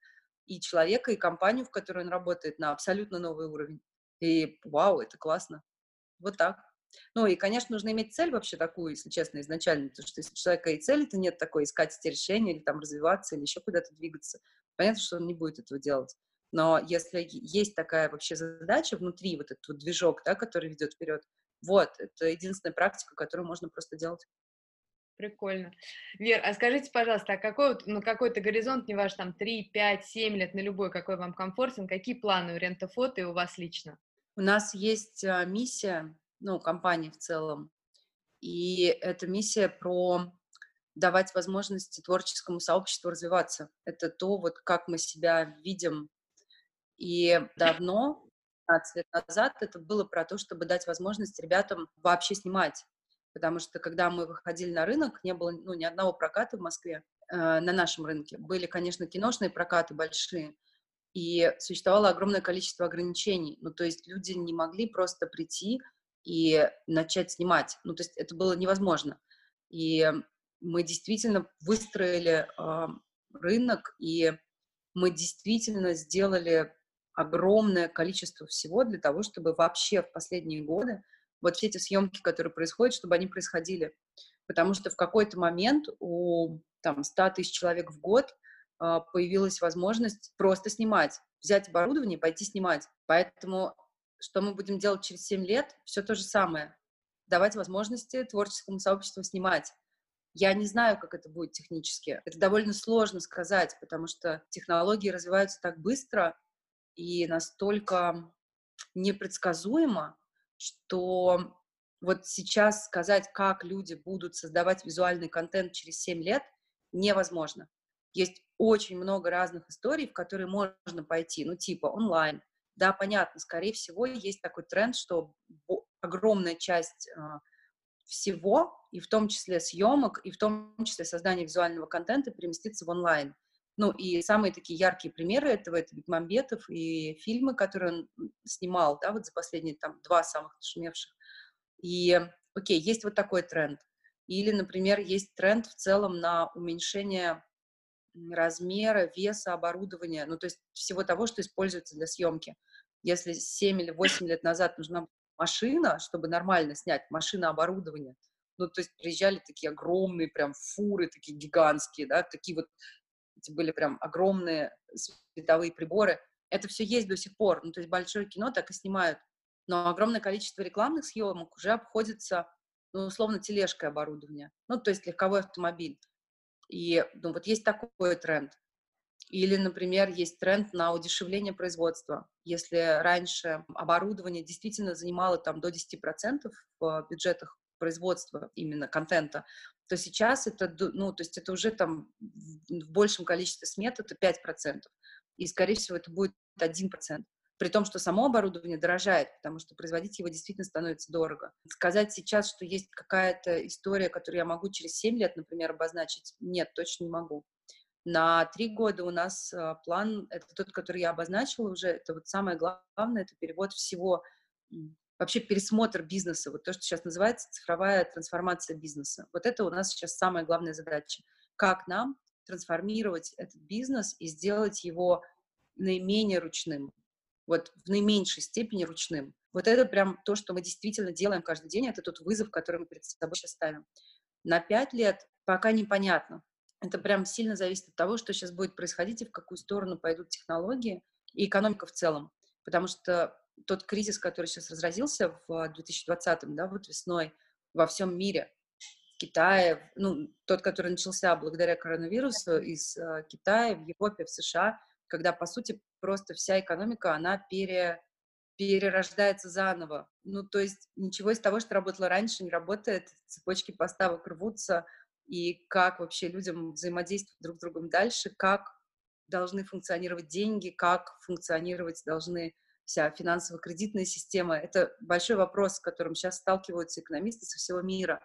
и человека, и компанию, в которой он работает, на абсолютно новый уровень. И вау, это классно. Вот так. Ну и, конечно, нужно иметь цель вообще такую, если честно, изначально, потому что если у человека и цели-то нет такой, искать эти решения или там развиваться, или еще куда-то двигаться, понятно, что он не будет этого делать. Но если есть такая вообще задача внутри, вот этот вот движок, да, который ведет вперед, вот, это единственная практика, которую можно просто делать. Прикольно. Вер, а скажите, пожалуйста, а какой ну, какой-то горизонт, не ваш там 3, 5, 7 лет, на любой, какой вам комфортен, какие планы у Рентофото и у вас лично? У нас есть а, миссия, ну, компании в целом, и эта миссия про давать возможности творческому сообществу развиваться. Это то, вот как мы себя видим и давно, 15 лет назад, это было про то, чтобы дать возможность ребятам вообще снимать. Потому что когда мы выходили на рынок, не было ну, ни одного проката в Москве э, на нашем рынке. Были, конечно, киношные прокаты большие, и существовало огромное количество ограничений. Ну, то есть люди не могли просто прийти и начать снимать. Ну, то есть это было невозможно. И мы действительно выстроили э, рынок, и мы действительно сделали огромное количество всего для того, чтобы вообще в последние годы вот все эти съемки, которые происходят, чтобы они происходили. Потому что в какой-то момент у там, 100 тысяч человек в год э, появилась возможность просто снимать, взять оборудование пойти снимать. Поэтому что мы будем делать через 7 лет? Все то же самое. Давать возможности творческому сообществу снимать. Я не знаю, как это будет технически. Это довольно сложно сказать, потому что технологии развиваются так быстро, и настолько непредсказуемо, что вот сейчас сказать, как люди будут создавать визуальный контент через 7 лет, невозможно. Есть очень много разных историй, в которые можно пойти, ну, типа онлайн. Да, понятно, скорее всего, есть такой тренд, что огромная часть э, всего, и в том числе съемок, и в том числе создания визуального контента переместится в онлайн. Ну, и самые такие яркие примеры этого — это Бекмамбетов и фильмы, которые он снимал, да, вот за последние там два самых нашумевших. И, окей, есть вот такой тренд. Или, например, есть тренд в целом на уменьшение размера, веса оборудования, ну, то есть всего того, что используется для съемки. Если 7 или 8 лет назад нужна машина, чтобы нормально снять, машина оборудования, ну, то есть приезжали такие огромные прям фуры, такие гигантские, да, такие вот эти были прям огромные световые приборы. Это все есть до сих пор. Ну, то есть большое кино так и снимают. Но огромное количество рекламных съемок уже обходится, ну, условно, тележкой оборудования. Ну, то есть легковой автомобиль. И ну, вот есть такой тренд. Или, например, есть тренд на удешевление производства. Если раньше оборудование действительно занимало там до 10% в бюджетах производства именно контента, то сейчас это, ну, то есть это уже там в большем количестве смет это 5%. И, скорее всего, это будет 1%. При том, что само оборудование дорожает, потому что производить его действительно становится дорого. Сказать сейчас, что есть какая-то история, которую я могу через 7 лет, например, обозначить, нет, точно не могу. На три года у нас а, план, это тот, который я обозначила уже, это вот самое главное, это перевод всего вообще пересмотр бизнеса, вот то, что сейчас называется цифровая трансформация бизнеса. Вот это у нас сейчас самая главная задача. Как нам трансформировать этот бизнес и сделать его наименее ручным, вот в наименьшей степени ручным. Вот это прям то, что мы действительно делаем каждый день, это тот вызов, который мы перед собой сейчас ставим. На пять лет пока непонятно. это прям сильно зависит от того, что сейчас будет происходить и в какую сторону пойдут технологии и экономика в целом. Потому что тот кризис, который сейчас разразился в 2020, да, вот весной во всем мире, в Китае, ну, тот, который начался благодаря коронавирусу из э, Китая, в Европе, в США, когда, по сути, просто вся экономика, она пере, перерождается заново. Ну, то есть ничего из того, что работало раньше, не работает, цепочки поставок рвутся, и как вообще людям взаимодействовать друг с другом дальше, как должны функционировать деньги, как функционировать должны вся финансово-кредитная система. Это большой вопрос, с которым сейчас сталкиваются экономисты со всего мира,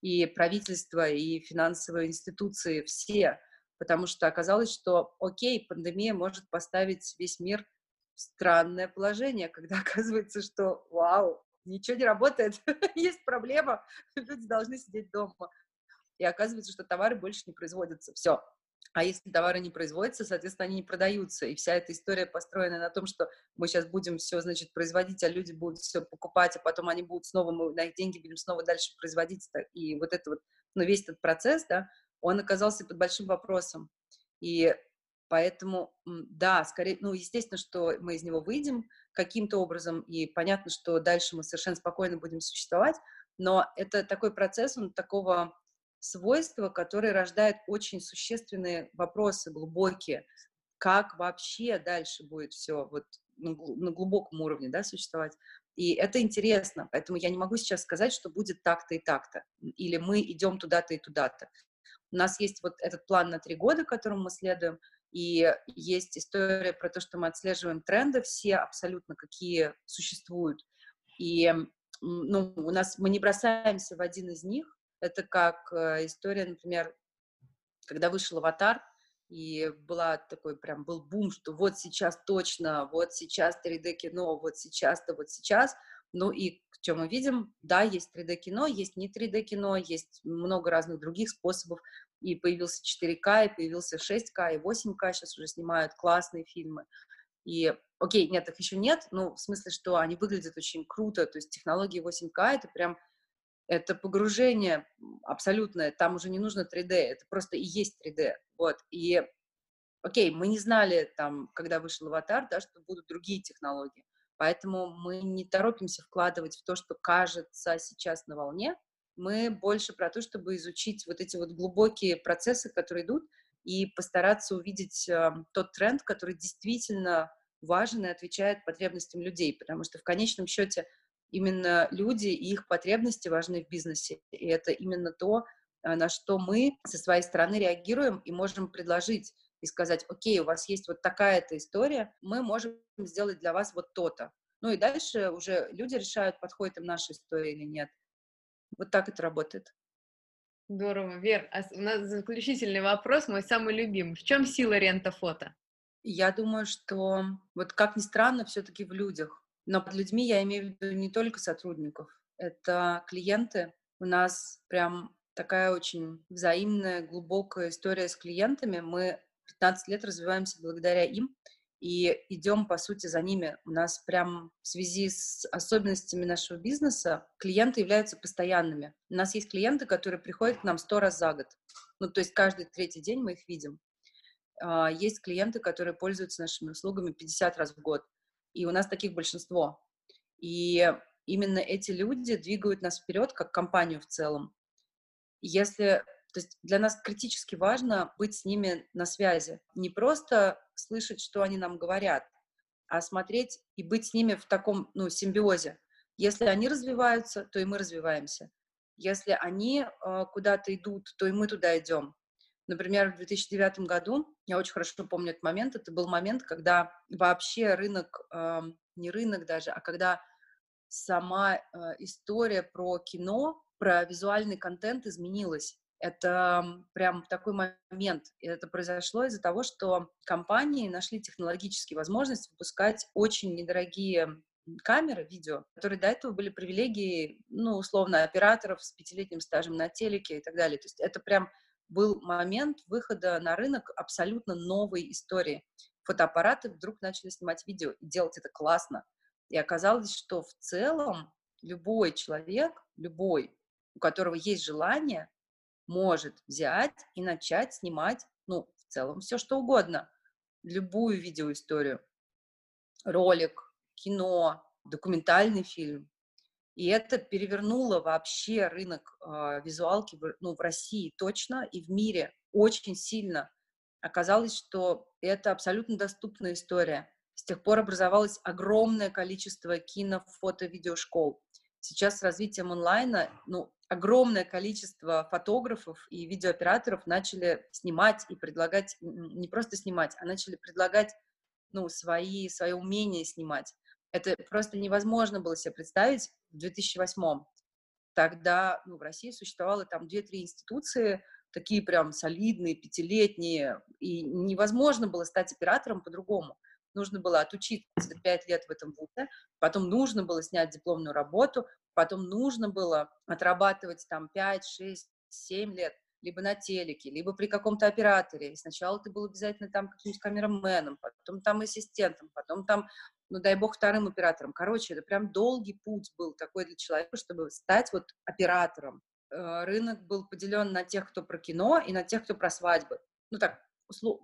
и правительство, и финансовые институции, все, потому что оказалось, что, окей, пандемия может поставить весь мир в странное положение, когда *laughs* оказывается, что, вау, ничего не работает, *laughs* есть проблема, *laughs* люди должны сидеть дома и оказывается, что товары больше не производятся. Все. А если товары не производятся, соответственно, они не продаются. И вся эта история построена на том, что мы сейчас будем все, значит, производить, а люди будут все покупать, а потом они будут снова, мы на их деньги будем снова дальше производить. И вот это вот, ну, весь этот процесс, да, он оказался под большим вопросом. И поэтому, да, скорее, ну, естественно, что мы из него выйдем каким-то образом, и понятно, что дальше мы совершенно спокойно будем существовать, но это такой процесс, он такого свойства, которые рождают очень существенные вопросы, глубокие. Как вообще дальше будет все вот на глубоком уровне да, существовать? И это интересно, поэтому я не могу сейчас сказать, что будет так-то и так-то, или мы идем туда-то и туда-то. У нас есть вот этот план на три года, которому мы следуем, и есть история про то, что мы отслеживаем тренды все абсолютно, какие существуют. И ну, у нас мы не бросаемся в один из них, это как э, история, например, когда вышел «Аватар», и была такой прям был бум, что вот сейчас точно, вот сейчас 3D-кино, вот сейчас-то, вот сейчас. Ну и что мы видим? Да, есть 3D-кино, есть не 3D-кино, есть много разных других способов. И появился 4К, и появился 6К, и 8К сейчас уже снимают классные фильмы. И, окей, нет, их еще нет, ну, в смысле, что они выглядят очень круто, то есть технологии 8К — это прям это погружение абсолютное, там уже не нужно 3D, это просто и есть 3D, вот, и, окей, мы не знали там, когда вышел аватар, да, что будут другие технологии, поэтому мы не торопимся вкладывать в то, что кажется сейчас на волне, мы больше про то, чтобы изучить вот эти вот глубокие процессы, которые идут, и постараться увидеть э, тот тренд, который действительно важен и отвечает потребностям людей, потому что в конечном счете именно люди и их потребности важны в бизнесе. И это именно то, а, на что мы со своей стороны реагируем и можем предложить и сказать, окей, у вас есть вот такая-то история, мы можем сделать для вас вот то-то. Ну и дальше уже люди решают, подходит им наша история или нет. Вот так это работает. Здорово. Вер, а у нас заключительный вопрос, мой самый любимый. В чем сила рента фото? Я думаю, что вот как ни странно, все-таки в людях. Но под людьми я имею в виду не только сотрудников, это клиенты. У нас прям такая очень взаимная, глубокая история с клиентами. Мы 15 лет развиваемся благодаря им и идем, по сути, за ними. У нас прям в связи с особенностями нашего бизнеса клиенты являются постоянными. У нас есть клиенты, которые приходят к нам сто раз за год. Ну, то есть каждый третий день мы их видим. А, есть клиенты, которые пользуются нашими услугами 50 раз в год и у нас таких большинство. И именно эти люди двигают нас вперед, как компанию в целом. Если, то есть для нас критически важно быть с ними на связи, не просто слышать, что они нам говорят, а смотреть и быть с ними в таком, ну, симбиозе. Если они развиваются, то и мы развиваемся. Если они э, куда-то идут, то и мы туда идем. Например, в 2009 году, я очень хорошо помню этот момент, это был момент, когда вообще рынок, э, не рынок даже, а когда сама э, история про кино, про визуальный контент изменилась. Это прям такой момент. Это произошло из-за того, что компании нашли технологические возможности выпускать очень недорогие камеры, видео, которые до этого были привилегией, ну, условно, операторов с пятилетним стажем на телеке и так далее. То есть это прям был момент выхода на рынок абсолютно новой истории. Фотоаппараты вдруг начали снимать видео и делать это классно. И оказалось, что в целом любой человек, любой, у которого есть желание, может взять и начать снимать, ну, в целом, все что угодно, любую видеоисторию, ролик, кино, документальный фильм. И это перевернуло вообще рынок э, визуалки в, ну, в России точно и в мире очень сильно. Оказалось, что это абсолютно доступная история. С тех пор образовалось огромное количество кино, фото, видеошкол. Сейчас с развитием онлайна, ну, огромное количество фотографов и видеооператоров начали снимать и предлагать, не просто снимать, а начали предлагать, ну, свои, свои умения снимать. Это просто невозможно было себе представить в 2008 -м. Тогда ну, в России существовало там две-три институции, такие прям солидные, пятилетние, и невозможно было стать оператором по-другому. Нужно было отучиться пять лет в этом вузе, потом нужно было снять дипломную работу, потом нужно было отрабатывать там 5, 6, 7 лет либо на телеке, либо при каком-то операторе. И сначала ты был обязательно там каким-нибудь камераменом, потом там ассистентом, потом там, ну дай бог, вторым оператором. Короче, это прям долгий путь был такой для человека, чтобы стать вот оператором. Э, рынок был поделен на тех, кто про кино, и на тех, кто про свадьбы. Ну так,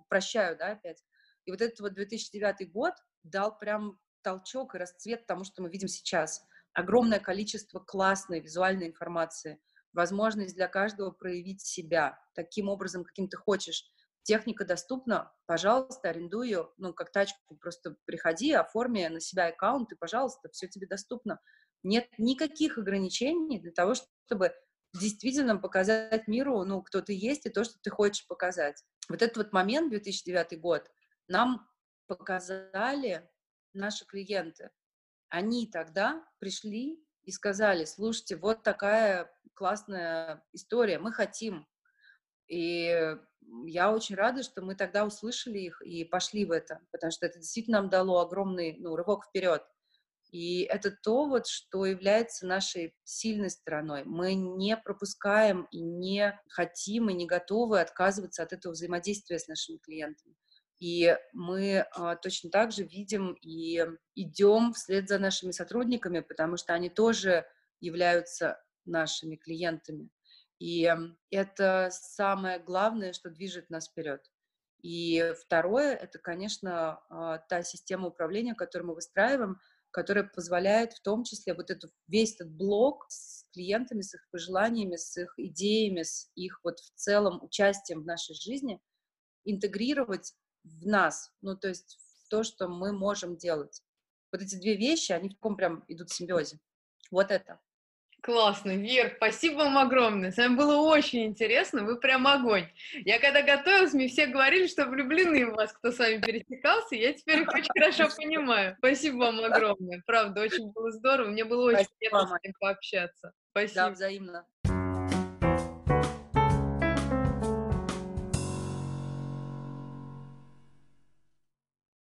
прощаю, да, опять. И вот этот вот 2009 год дал прям толчок и расцвет тому, что мы видим сейчас. Огромное количество классной визуальной информации, возможность для каждого проявить себя таким образом, каким ты хочешь. Техника доступна, пожалуйста, арендуй ее, ну, как тачку, просто приходи, оформи на себя аккаунт, и, пожалуйста, все тебе доступно. Нет никаких ограничений для того, чтобы действительно показать миру, ну, кто ты есть и то, что ты хочешь показать. Вот этот вот момент, 2009 год, нам показали наши клиенты. Они тогда пришли и сказали, слушайте, вот такая классная история, мы хотим. И я очень рада, что мы тогда услышали их и пошли в это, потому что это действительно нам дало огромный ну, рывок вперед. И это то, вот, что является нашей сильной стороной. Мы не пропускаем и не хотим, и не готовы отказываться от этого взаимодействия с нашими клиентами. И мы а, точно так же видим и идем вслед за нашими сотрудниками, потому что они тоже являются нашими клиентами. И это самое главное, что движет нас вперед. И второе, это, конечно, а, та система управления, которую мы выстраиваем, которая позволяет в том числе вот этот весь этот блок с клиентами, с их пожеланиями, с их идеями, с их вот в целом участием в нашей жизни интегрировать в нас, ну, то есть в то, что мы можем делать. Вот эти две вещи, они в таком прям идут в симбиозе. Вот это. Классно, Вер, спасибо вам огромное. С вами было очень интересно, вы прям огонь. Я когда готовилась, мне все говорили, что влюблены в вас, кто с вами пересекался, я теперь их очень хорошо *laughs* понимаю. Спасибо вам огромное, правда, очень было здорово, мне было очень приятно с вами пообщаться. Спасибо. Да, взаимно.